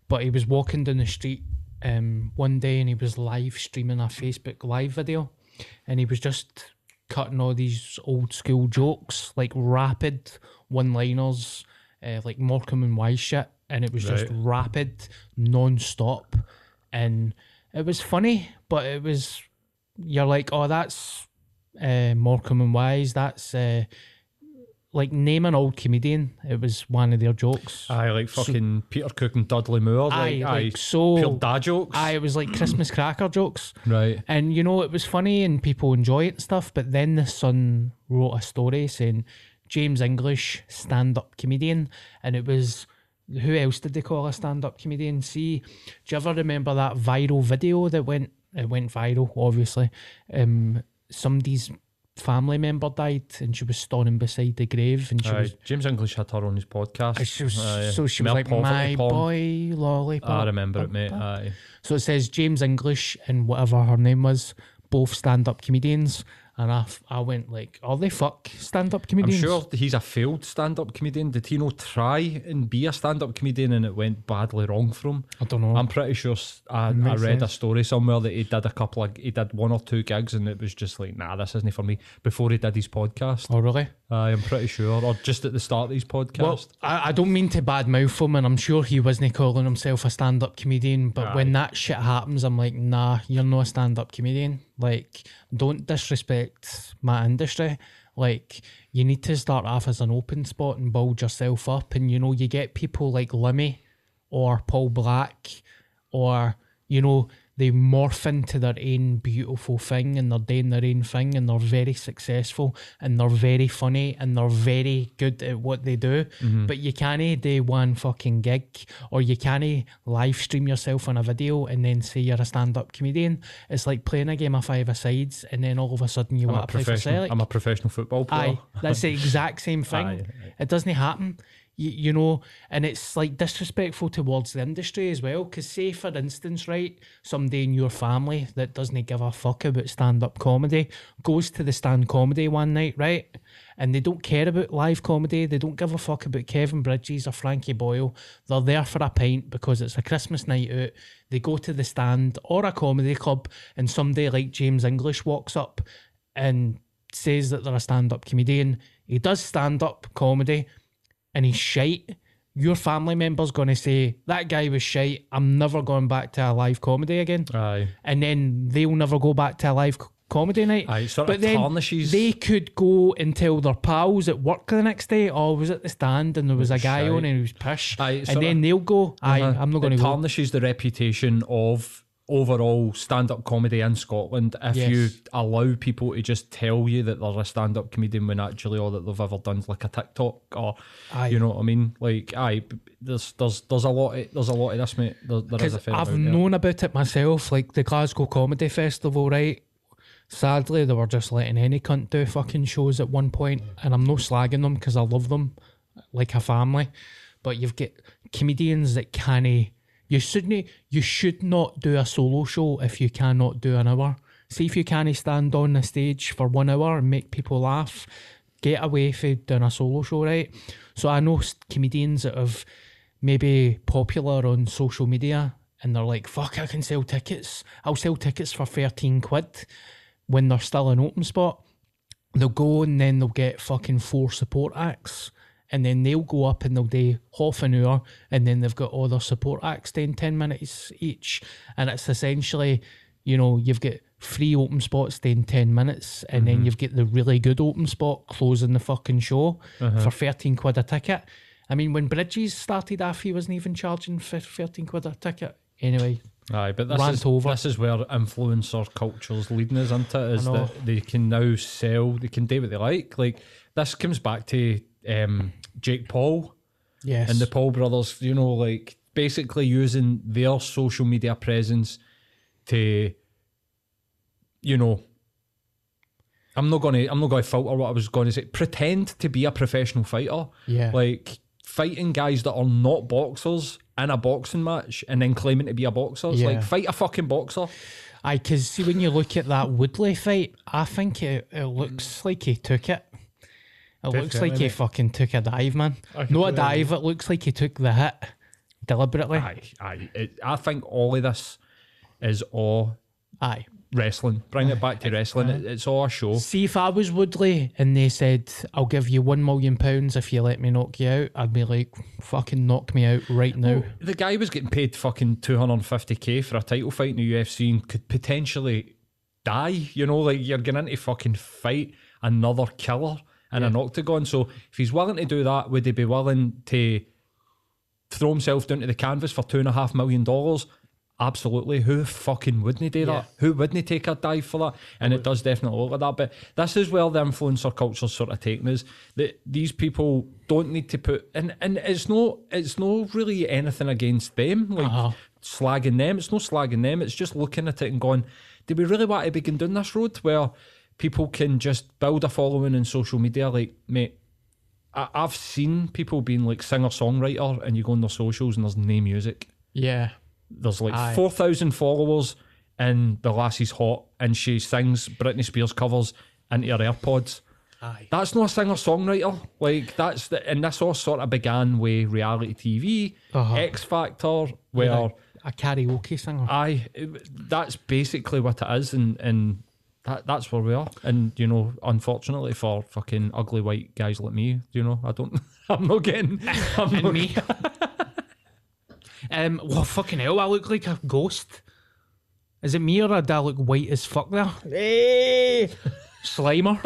But he was walking down the street um, one day and he was live streaming a Facebook live video. And he was just cutting all these old school jokes, like rapid one liners, uh, like Morecambe and Wise shit. And it was just rapid, non stop. And it was funny, but it was, you're like, oh, that's uh, Morecambe and Wise. That's uh, like name an old comedian. It was one of their jokes. Aye, like fucking Peter Cook and Dudley Moore. Aye, Like, like so- pure dad jokes. Aye, it was like Christmas cracker jokes. Right. And you know, it was funny and people enjoy it and stuff. But then the Sun wrote a story saying James English, stand up comedian. And it was who else did they call a stand up comedian? See, do you ever remember that viral video that went it went viral, obviously. Um somebody's family member died, and she was standing beside the grave, and she Aye, was. James English had her on his podcast. She was Aye. so she was like poverty my porn. boy lollipop. I remember it, mate. Aye. So it says James English and whatever her name was, both stand-up comedians, and I, f- I went like, are they fuck stand-up I'm comedians? sure he's a failed stand-up comedian. Did he not try and be a stand-up comedian and it went badly wrong for him? I don't know. I'm pretty sure s- I, I Makes read a sense. story somewhere that he did a couple of he did one or two gigs and it was just like nah this isn't for me before he did his podcast. oh really? Aye, I'm pretty sure or just at the start of his podcast. Well, I, I don't mean to badmouth him, and I'm sure he wasn't calling himself a stand-up comedian. But when that shit happens, I'm like, nah, you're not a stand-up comedian. Like, don't disrespect my industry. Like, you need to start off as an open spot and build yourself up. And you know, you get people like Lemmy or Paul Black, or you know, they morph into their own beautiful thing and they're doing their own thing and they're very successful and they're very funny and they're very good at what they do. Mm-hmm. But you can't do one fucking gig or you can't live stream yourself on a video and then say you're a stand up comedian. It's like playing a game of five sides, and then all of a sudden you I'm want to play for. Celtic. I'm a professional football player. Aye, that's the exact same thing. Aye, It doesn't happen. You, you know, and it's like disrespectful towards the industry as well. Because, say, for instance, right, somebody in your family that doesn't give a fuck about stand up comedy goes to the stand comedy one night, right? And they don't care about live comedy. They don't give a fuck about Kevin Bridges or Frankie Boyle. They're there for a pint because it's a Christmas night out. They go to the stand or a comedy club, and somebody like James English walks up and says that they're a stand up comedian. He does stand up comedy and he's shite. Your family member's going to say, That guy was shite. I'm never going back to a live comedy again. Aye. And then they'll never go back to a live c- comedy night. Aye, it sort but of then tarnishes- they could go and tell their pals at work the next day, Oh, I was at the stand and there was a guy shite. on and he was pish. Aye, it and sort then of- they'll go, Aye, Uh-huh. I'm not going It to go. tarnishes the reputation of overall stand-up comedy in Scotland if Yes. you allow people to just tell you that they're a stand-up comedian when actually all that they've ever done is like a TikTok or Aye. you know what I mean like aye there's there's there's a lot of, there's a lot of this mate there, there is a fair I've known about it myself, like the Glasgow Comedy Festival, right? Sadly, they were just letting any cunt do fucking shows at one point, and I'm no slagging them because I love them like a family. But you've got comedians that can't. You shouldn't. You should not do a solo show if you cannot do an hour. See if you can't stand on the stage for one hour and make people laugh. Get away from doing a solo show, right? So I know comedians that have maybe popular on social media and they're like, fuck, I can sell tickets. I'll sell tickets for 13 quid when they're still an open spot. They'll go and then they'll get fucking four support acts. And then they'll go up and they'll do half an hour and then they've got all their support acts doing 10 minutes each. And it's essentially, you know, you've got three open spots doing 10 minutes and then mm-hmm. you've got the really good open spot closing the fucking show uh-huh. for 13 quid a ticket. I mean, when Bridges started off, he wasn't even charging for 13 quid a ticket. Anyway, Aye, but this is over. this is where influencer culture's leading us into is that they can now sell, they can do what they like. Like this comes back to um, Jake Paul yes. and the Paul brothers. You know, like basically using their social media presence to, you know. I'm not gonna. I'm not gonna filter what I was going to say. Pretend to be a professional fighter. Yeah. Like fighting guys that are not boxers in a boxing match and then claiming to be a boxer. It's Yeah. like fight a fucking boxer. I because see when you look at that Woodley fight, I think it, it looks like he took it. It looks like he fucking took a dive, man. No a dive. It looks like he took the hit deliberately. Aye, aye. It, I think all of this is all Aye. wrestling. Bring it back to wrestling. It, it's all a show. See if I was Woodley and they said, "I'll give you one million pounds if you let me knock you out," I'd be like, "Fucking knock me out right now." The guy was getting paid fucking 250k for a title fight in the UFC and could potentially die. You know, like you're going into fucking fight another killer in an octagon. So if he's willing to do that, would he be willing to throw himself down to the canvas for two and a half million dollars? Absolutely. Who fucking wouldn't he do that? Yeah. Who wouldn't he take a dive for that? And it does definitely look like that. But this is where the influencer culture sort of taking us. That these people don't need to put and and it's no it's no really anything against them, like Uh-huh. slagging them. It's no slagging them. It's just looking at it and going, do we really want to begin down this road where people can just build a following in social media. Like, mate, I, I've seen people being like singer songwriter, and you go on their socials and there's no music. Yeah. There's like Aye. 4,000 followers, and the lassie's hot, and she sings Britney Spears covers into her AirPods. Aye. That's not a singer songwriter. Like, that's the, and this all sort of began with reality TV, Uh-huh. X Factor, where. A karaoke singer. Aye, that's basically what it is, and and that that's where we are. And you know, unfortunately for fucking ugly white guys like me, you know, I don't, I'm not getting, I'm and not, me. um, well, fucking hell, I look like a ghost. Is it me or do I look white as fuck there? Slimer.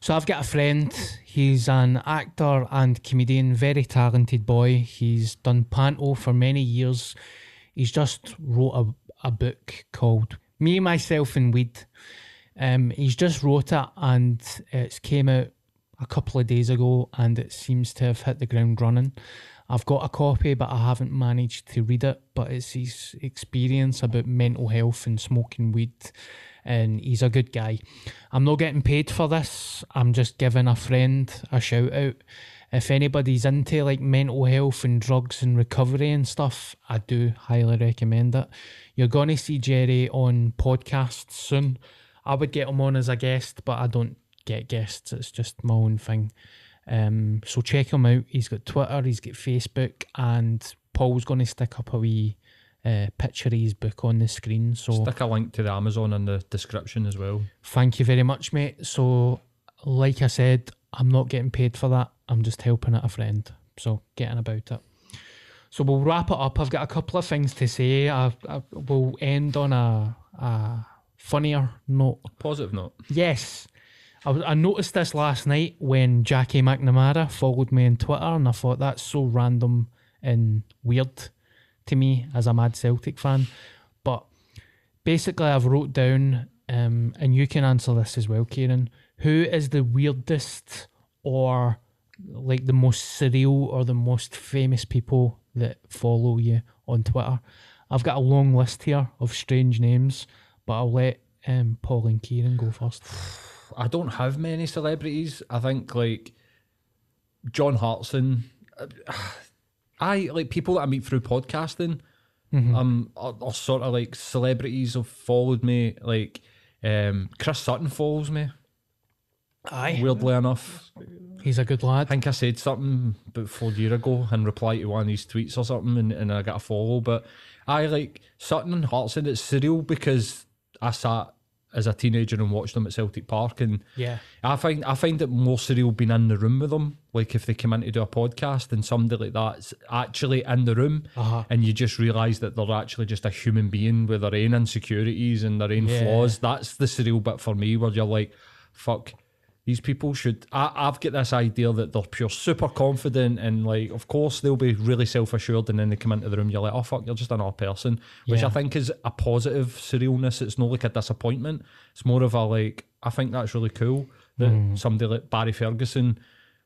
so I've got a friend. He's an actor and comedian, very talented boy. He's done panto for many years. He's just wrote a, a book called Me, Myself and Weed. Um, he's just wrote it and it's came out a couple of days ago and it seems to have hit the ground running. I've got a copy, but I haven't managed to read it. But it's his experience about mental health and smoking weed, and he's a good guy. I'm not getting paid for this. I'm just giving a friend a shout out. If anybody's into like mental health and drugs and recovery and stuff, I do highly recommend it. You're gonna see Jerry on podcasts soon. I would get him on as a guest, but I don't get guests. It's just my own thing. Um, so check him out. He's got Twitter, he's got Facebook, and Paul's going to stick up a wee uh, picture of his book on the screen. So stick a link to the Amazon in the description as well. thank you very much, mate. So, like I said, I'm not getting paid for that. I'm just helping out a friend. So, getting about it. So, we'll wrap it up. I've got a couple of things to say. I, I will end on a, a funnier note. A Positive note. Yes. I, was- I noticed this last night when Jackie McNamara followed me on Twitter, and I thought that's so random and weird to me as a mad Celtic fan. But basically, I've wrote down, um, and you can answer this as well, Kieran. Who is the weirdest or like the most surreal or the most famous people that follow you on Twitter? I've got a long list here of strange names, but I'll let um, Paul and Kieran go first. I don't have many celebrities. I think like John Hartson. I like people that I meet through podcasting. Um, are, are sort of like celebrities have followed me. Like um, Chris Sutton follows me. Aye. Weirdly enough, He's a good lad. I think I said something about four year ago in reply to one of his tweets or something, and, and I got a follow. But I like Sutton and Hartson. It's surreal because I sat as a teenager and watched them at Celtic Park, and Yeah. I find I find it more surreal being in the room with them. Like if they come in to do a podcast and somebody like that's actually in the room, Uh-huh. and you just realise that they're actually just a human being with their own insecurities and their own Yeah. flaws. That's the surreal bit for me, where you're like, fuck. These people should. I, I've got this idea that they're pure super confident and like, of course, they'll be really self assured, and then they come into the room, you're like, oh fuck, you're just another person, which Yeah. I think is a positive surrealness. It's not like a disappointment. It's more of a like, I think that's really cool that somebody like Barry Ferguson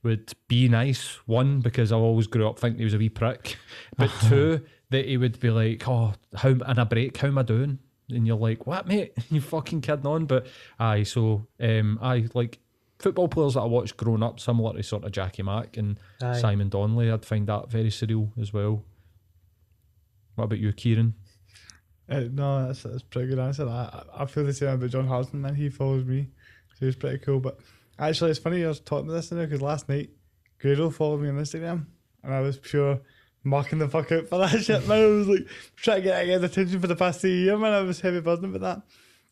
would be nice. One, because I always grew up thinking he was a wee prick, but two, that he would be like, oh, how in a break, how am I doing? And you're like, what, mate? You fucking kidding on? But aye, so um, I like football players that I watched growing up, similar to sort of Jackie Mack and Aye. Simon Donnelly. I'd find that very surreal as well. What about you, Kieran? Uh, no, that's, that's a pretty good answer. I, I feel the same about John Hartson, man. He follows me, so he's pretty cool. But actually, it's funny you're talking about this now because last night, Grado followed me on Instagram, and I was pure mocking the fuck out for that shit, man. I was like trying to get his attention for the past two years, man. I was heavy buzzing about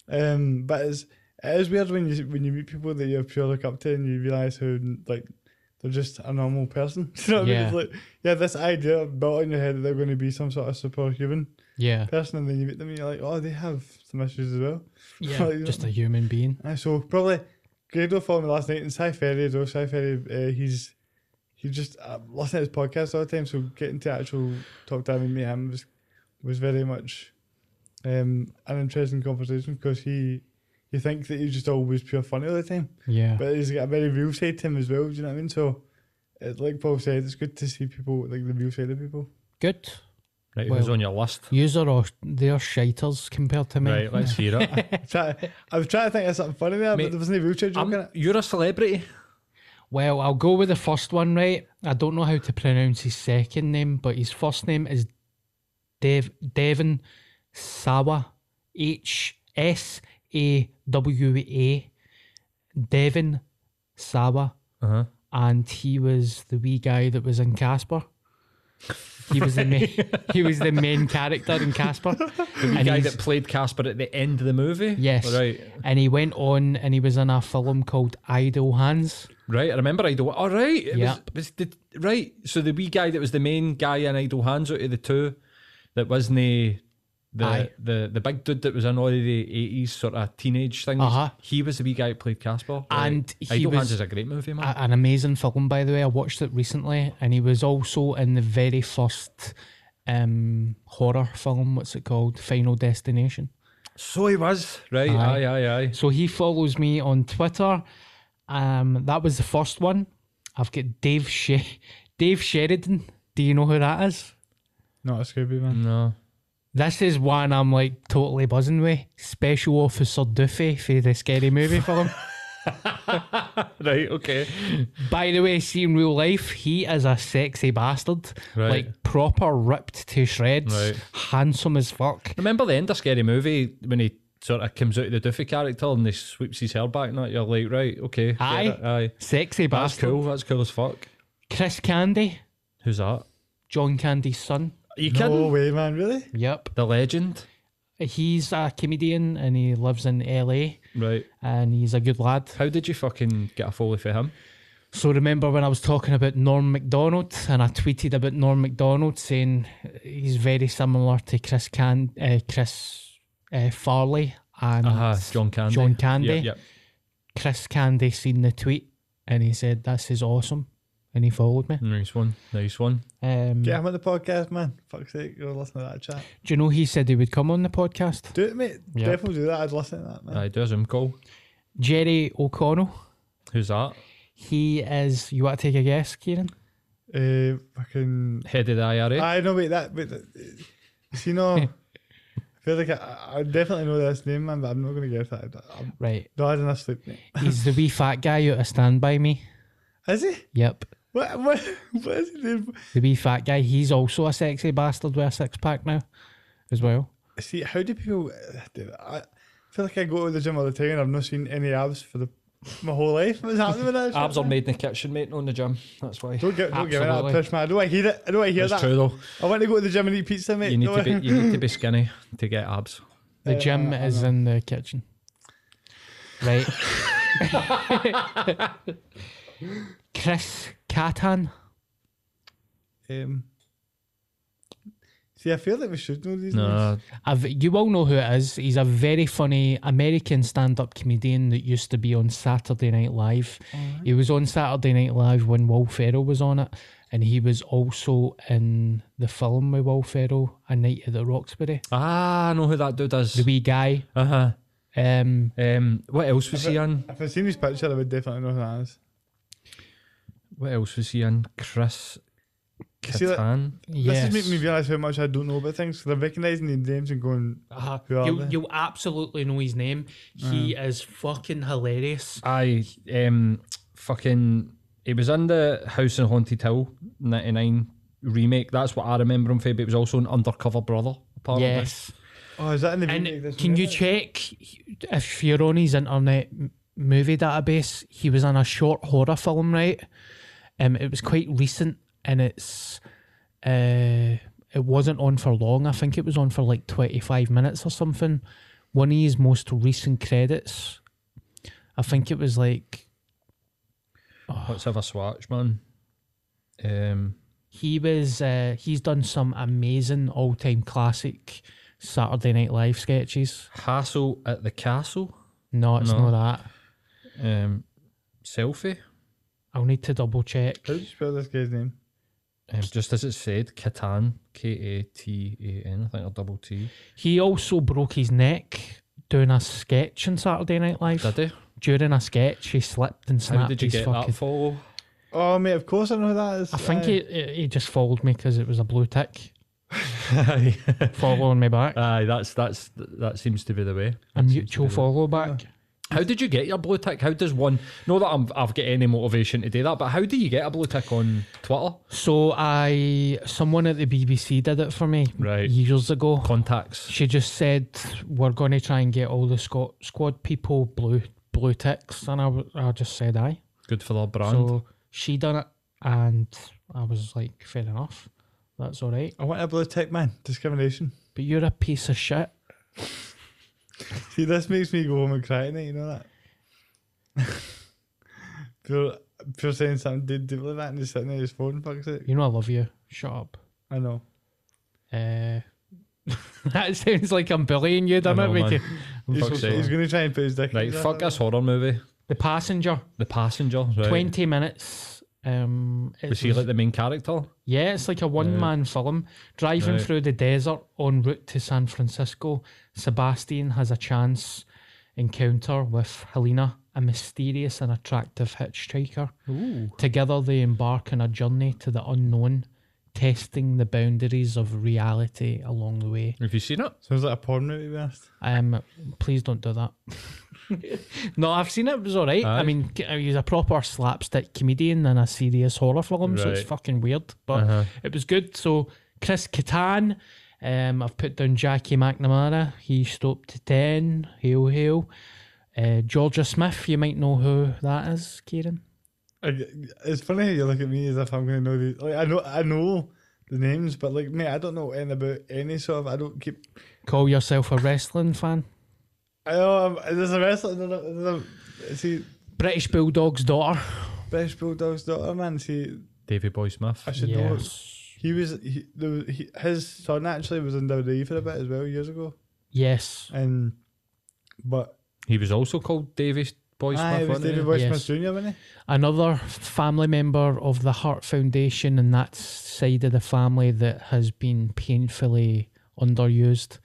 that. Um, but it's it is weird when you when you meet people that you pure look up to and you realise how like they're just a normal person. you know what I mean? It's like yeah, this idea built in your head that they're going to be some sort of superhuman Yeah. person, and then you meet them and you're like, oh, they have some issues as well. Yeah. Like, Just a human being. So probably Grado followed me last night, and Si Ferry, though, Si Ferry, uh, he's he just uh, listening to his podcast all the time, so getting to actual talk to him and meet him was was very much um, an interesting conversation because he you think that he's just always pure funny all the time, Yeah. but he's got a very real side to him as well. Do you know what I mean? So, it, like Paul said, it's good to see people like the real side of people. Good. Right, Well- who's on your list? User or they're shiters compared to me. Right, let's hear it. Try, I was trying to think of something funny there, Mate, but there wasn't a wheelchair joke in it. you're a celebrity. Well, I'll go with the first one, right? I don't know how to pronounce his second name, but his first name is Dev Devon Sawa. H S A W A. Devon Sawa. Uh-huh. And he was the wee guy that was in Casper. He was the main, he was the main character in Casper. The And guy that played Casper at the end of the movie. Yes. Right. And he went on and he was in a film called Idle Hands. Right. I remember Idle. All right. It Yeah. Was, was the, right. So the wee guy that was the main guy in Idle Hands out of the two, that wasn't the Aye. the the big dude that was in all of the eighties sort of teenage things. Uh-huh. He was the wee guy that played Casper. And he Idle was- Hands is a great movie, man. A- an amazing film, by the way. I watched it recently, and he was also in the very first um, horror film. What's it called? Final Destination. so he was. Right. Aye. Aye. Aye. Aye. So he follows me on Twitter. Um, that was the first one. I've got Dave She- Dave Sheridan. Do you know who that is? Not a Scooby man. No. This is one I'm like totally buzzing with. Special Officer Duffy for the scary movie film. Right. Okay. By the way, see in real life, he is a sexy bastard. Right. Like proper ripped to shreds. Right. Handsome as fuck. Remember the end of Scary Movie when he sort of comes out of the Duffy character and he sweeps his hair back and that? You're like, right, okay. Aye. Aye. Sexy bastard. That's cool. That's cool as fuck. Chris Candy, Who's that? John Candy's son. Are you No kidding? way, man. Really? Yep. The legend. He's a comedian and he lives in LA Right. and he's a good lad. How did you fucking get a foley for him? So remember when I was talking about Norm MacDonald and I tweeted about Norm MacDonald saying he's very similar to Chris Can uh, Chris uh, Farley and Uh-huh. John Candy. John Candy. Yep, yep. Chris Candy seen the tweet and he said this is awesome and he followed me. Nice one. Nice one. Um, Get him on the podcast, man. Fuck's sake, go listen to that chat. Do you know he said he would come on the podcast? Do it, mate. Yep. Definitely do that. I'd listen to that, man. I do a Zoom call. Jerry O'Connell. Who's that? He is. You want to take a guess, Kieran? Uh, fucking. Head of the IRA. I know, wait, that. Wait, that- you know, I feel like I, I definitely know this name, man, but I'm not going to guess that. I'm Right. not had enough sleep, mate. He's the wee fat guy out of Stand By Me. Is he? Yep. What, what, what is his name? The wee fat guy. He's also a sexy bastard with a six pack now, as well. See, how do people. do that? I feel like I go to the gym all the time and I've not seen any abs for the my whole life. What's happening with that? Abs are made in the kitchen, mate, not in the gym. That's why. Don't get, don't give me that Absolutely. push, man. I don't want to hear it. I don't want to hear It's that. true though. I want to go to the gym and eat pizza, mate. You need Don't to be you need to be skinny to get abs. The Uh, gym I- I is in the kitchen. Right. Chris Kattan. Um, see, I feel like we should know these names. No, I've, you all know who it is. He's a very funny American stand-up comedian that used to be on Saturday Night Live. He was on Saturday Night Live when Will Ferrell was on it, and he was also in the film with Will Ferrell, A Night at the Roxbury. ah, I know who that dude is. The wee guy. Uh huh. Um, Um, what else was he in? If I seen his picture, I would definitely know who that is. What else was he in? Chris See, Kattan. This yes. is making me realise how much I don't know about things because I'm recognising the names and going, Uh-huh. Who are You'll, you'll absolutely know his name. He is fucking hilarious. I um fucking he was in the House on Haunted Hill '99 remake. That's what I remember him for. But he was also an undercover brother. Apparently. Yes. oh, is that in the remake? And this can you check if you're on his internet movie database? He was in a short horror film, right? Um, it was quite recent, and it's uh, it wasn't on for long. I think it was on for like twenty five minutes or something. One of his most recent credits, I think it was like Let's have a swatch, man. Um, he was. Uh, he's done some amazing all time classic Saturday Night Live sketches. Hassle at the Castle. No, it's No. not that. Um, selfie. I'll need to double check. How do you spell this guy's name? Um, just as it said, Katan, K A T A N. I think a double T. He also broke his neck doing a sketch on Saturday Night Live. Did he? During a sketch, he slipped and snapped How did you his get fucking. that follow? Oh, mate, of course I know who that is. I think he he just followed me because it was a blue tick. Following me back. aye, that's that's that seems to be the way. a That seems to mutual be the- follow back. How did you get your blue tick? How does one? Not that I'm, I've got any motivation to do that, but how do you get a blue tick on Twitter? So I, someone at the BBC did it for me Right. years ago. Contacts. She just said we're going to try and get all the squad squad people blue blue ticks, and I, w- I just said aye. Good for their brand. So she done it, and I was like, fair enough, that's all right. I want a blue tick, man. Discrimination. But you're a piece of shit. See, this makes me go home and cry tonight, you know that? pure, pure saying something dead deeply that and just sitting there his phone, fuck's it. You know I love you. Shut up. I know. Uh, that sounds like I'm bullying you, doesn't I it? know, With man. you? He's, Fuck's he's going to try and put his dick in Right, his fuck ass. this horror movie. The passenger. The Passenger. Right. 20 minutes. Um, it Was he was- like the main character? Yeah, it's like a one man film. Driving Right. through the desert en route to San Francisco, Sebastian has a chance encounter with Helena, a mysterious and attractive hitchhiker. Together, they embark on a journey to the unknown, testing the boundaries of reality along the way. Have you seen it? Sounds like a porn movie, to be. Um, please don't do that. no, I've seen it. It was all right. I mean, c- he's a proper slapstick comedian in a serious horror film, so it's fucking weird, but Uh-huh. it was good. So Chris Kattan, um, I've put down Jackie McNamara. He stopped to ten. Hail, hail. Uh, Georgia Smith, you might know who that is, Kieran. It's funny how you look at me as if I'm going to know these. Like, I know, I know the names, but like, mate, I don't know anything about any sort of. I don't keep. Call yourself a wrestling fan. I know. I'm, there's a wrestler. There's a, there's a, see, British Bulldog's daughter. British Bulldog's daughter, man. See, Davy Boy Smith. I should know. Yes. He was. He, there was he, his son actually was in WWE for a bit as well years ago, Yes. and but He was also called Davy Boy Smith. aye, it was wasn't he? David Boy Yes. Smith Jr. wasn't he? another family member of the Heart Foundation and that side of the family that has been painfully underused.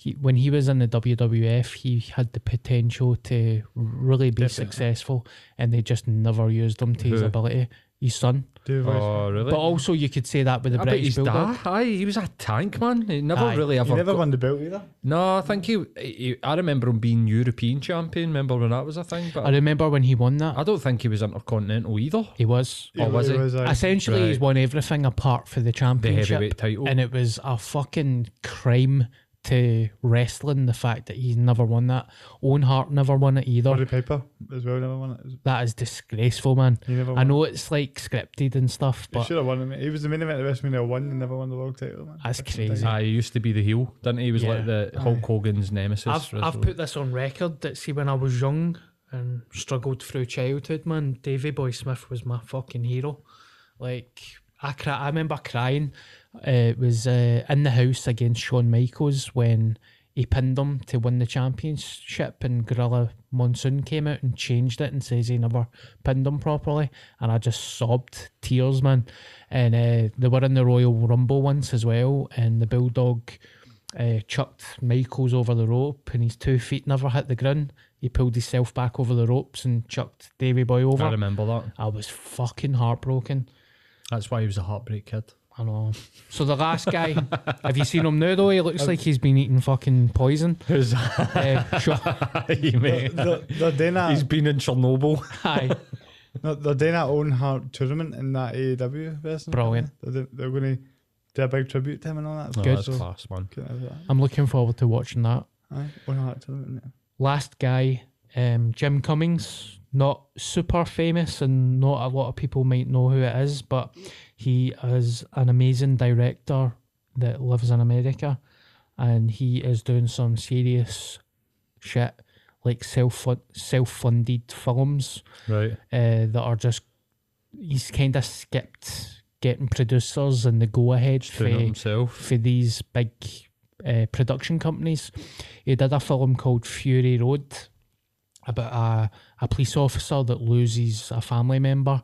He, when he was in the WWF, he had the potential to really be Definitely. successful, and they just never used him to his Who? ability. His son, David Boy Smith. Oh, really? but also you could say that with the I bet British his Bulldog. dad, aye, he was a tank man. He never Aye. really He ever. never got- won the belt either. No, I think he, he. I remember him being European champion. Remember when that was a thing? But I remember when he won that. I don't think he was intercontinental either. He was. Oh, was he? aye. Essentially, he's Right. won everything apart for the The championship. heavyweight title. and it was a fucking crime to wrestling the fact that he's never won that. Owen Hart never won it either. Roddy Piper as well never won it. That is disgraceful, man. He never won I know it's like scripted and stuff, He but should have won it. mate. He was the main event of WrestleMania one and never won the world title. Man. That's Fucking crazy. thing. Aye, he used to be the heel, didn't he? He was Yeah. like the Hulk Hogan's nemesis. I've, I've wrestler. put this on record that see when I was young and struggled through childhood, man, Davy Boy Smith was my fucking hero. Like I cry, I remember crying. Uh, it was uh, in the house against Shawn Michaels when he pinned him to win the championship, and Gorilla Monsoon came out and changed it and says he never pinned him properly, and I just sobbed tears, man. And uh, they were in the Royal Rumble once as well, and the Bulldog uh, chucked Michaels over the rope and his two feet never hit the ground. He pulled himself back over the ropes and chucked Davy Boy over. I remember that. I was fucking heartbroken. That's why he was a heartbreak kid. I know. So the last guy, have you seen him now though? He looks like he's been eating fucking poison. Who's Uh, sure. he, mate? They're, they're doing that. He's been in Chernobyl. Aye. No, they're doing that Owen Hart tournament in that AEW wrestling. Brilliant. They're, they're going to do a big tribute to him and all that. Oh, Good. that's So, class, man. get out of that. I'm looking forward to watching that. Aye, Owen Hart tournament. yeah. Last guy, um, Jim Cummings. Not super famous, and not a lot of people might know who it is, but he is an amazing director that lives in America, and he is doing some serious shit like self self funded films Right. uh, that are just he's kind of skipped getting producers and the go ahead for himself. for these big uh, production companies. He did a film called Fury Road about a, a police officer that loses a family member,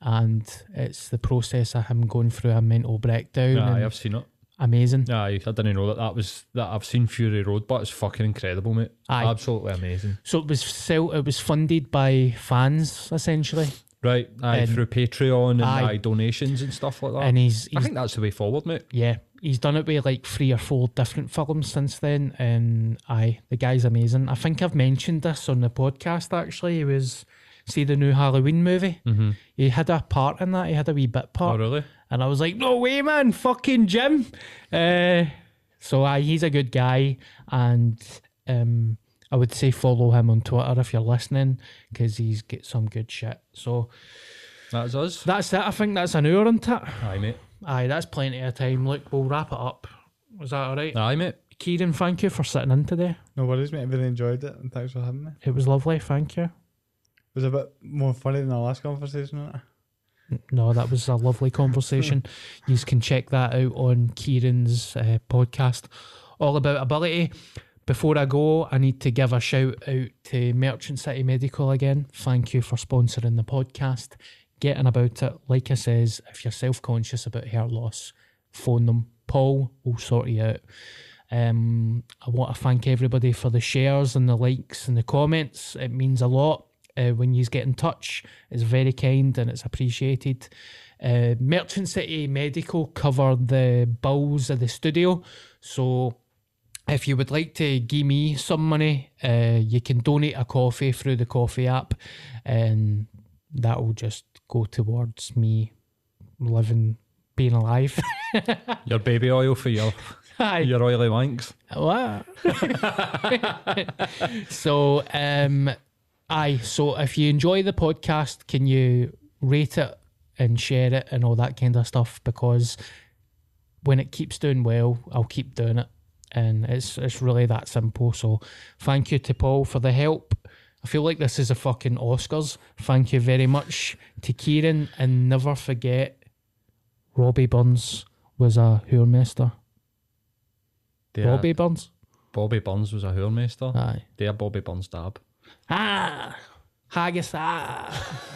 and it's the process of him going through a mental breakdown. Aye, I've seen it. amazing. Aye, I didn't know that that was that. I've seen Fury Road, but it's fucking incredible, mate. Aye. Absolutely amazing. So it was sell, it was funded by fans essentially. Right, aye, through Patreon and Aye. aye. donations and stuff like that. and he's, I think that's the way forward, mate. yeah, he's done it with like three or four different films since then, and aye, the guy's amazing. I think I've mentioned this on the podcast. Actually, he was see the new Halloween movie. Mm-hmm. He had a part in that. He had a wee bit part. Oh, really? And I was like, no way, man, fucking Jim. Uh, so uh, he's a good guy. And um, I would say follow him on Twitter if you're listening because he's got some good shit. So That's us. that's it. I think that's an hour, isn't it? Aye, mate. Aye, that's plenty of time. Look, we'll wrap it up. Was that all right? Aye, mate. Kieran, thank you for sitting in today. No worries, mate. I really enjoyed it, and thanks for having me. It was lovely. Thank you. It was a bit more funny than our last conversation. Wasn't it? No, that was a lovely conversation. you can check that out on Kieran's uh, podcast, All About Ability. Before I go, I need to give a shout out to Merchant City Medical again. Thank you for sponsoring the podcast. Getting about it, like I says, if you're self conscious about hair loss, phone them. Paul will sort you out. Um, I want to thank everybody for the shares and the likes and the comments. It means a lot uh, when you get in touch. It's very kind and it's appreciated. Uh, Merchant City Medical cover the bills of the studio, so if you would like to give me some money, uh, you can donate a coffee through the coffee app, and that will just go towards me living, being alive. Your baby oil for your Aye. your oily wanks. What? so, um, aye. So, if you enjoy the podcast, can you rate it and share it and all that kind of stuff? Because when it keeps doing well, I'll keep doing it, and it's it's really that simple. So, thank you to Paul for the help. I feel like this is a fucking Oscars. Thank you very much to Kieran, and never forget, Rabbie Burns was a hoormaster. Dear Rabbie Burns. Bobby Burns was a hoormaster. Aye. Dear Bobby Burns dab. Ah, haggis. Ah.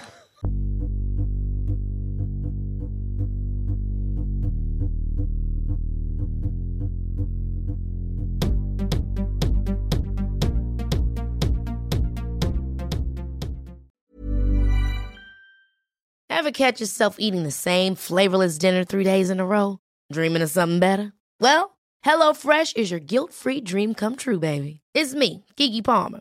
Ever catch yourself eating the same flavorless dinner three days in a row? Dreaming of something better? Well, HelloFresh is your guilt-free dream come true, baby. It's me, Keke Palmer.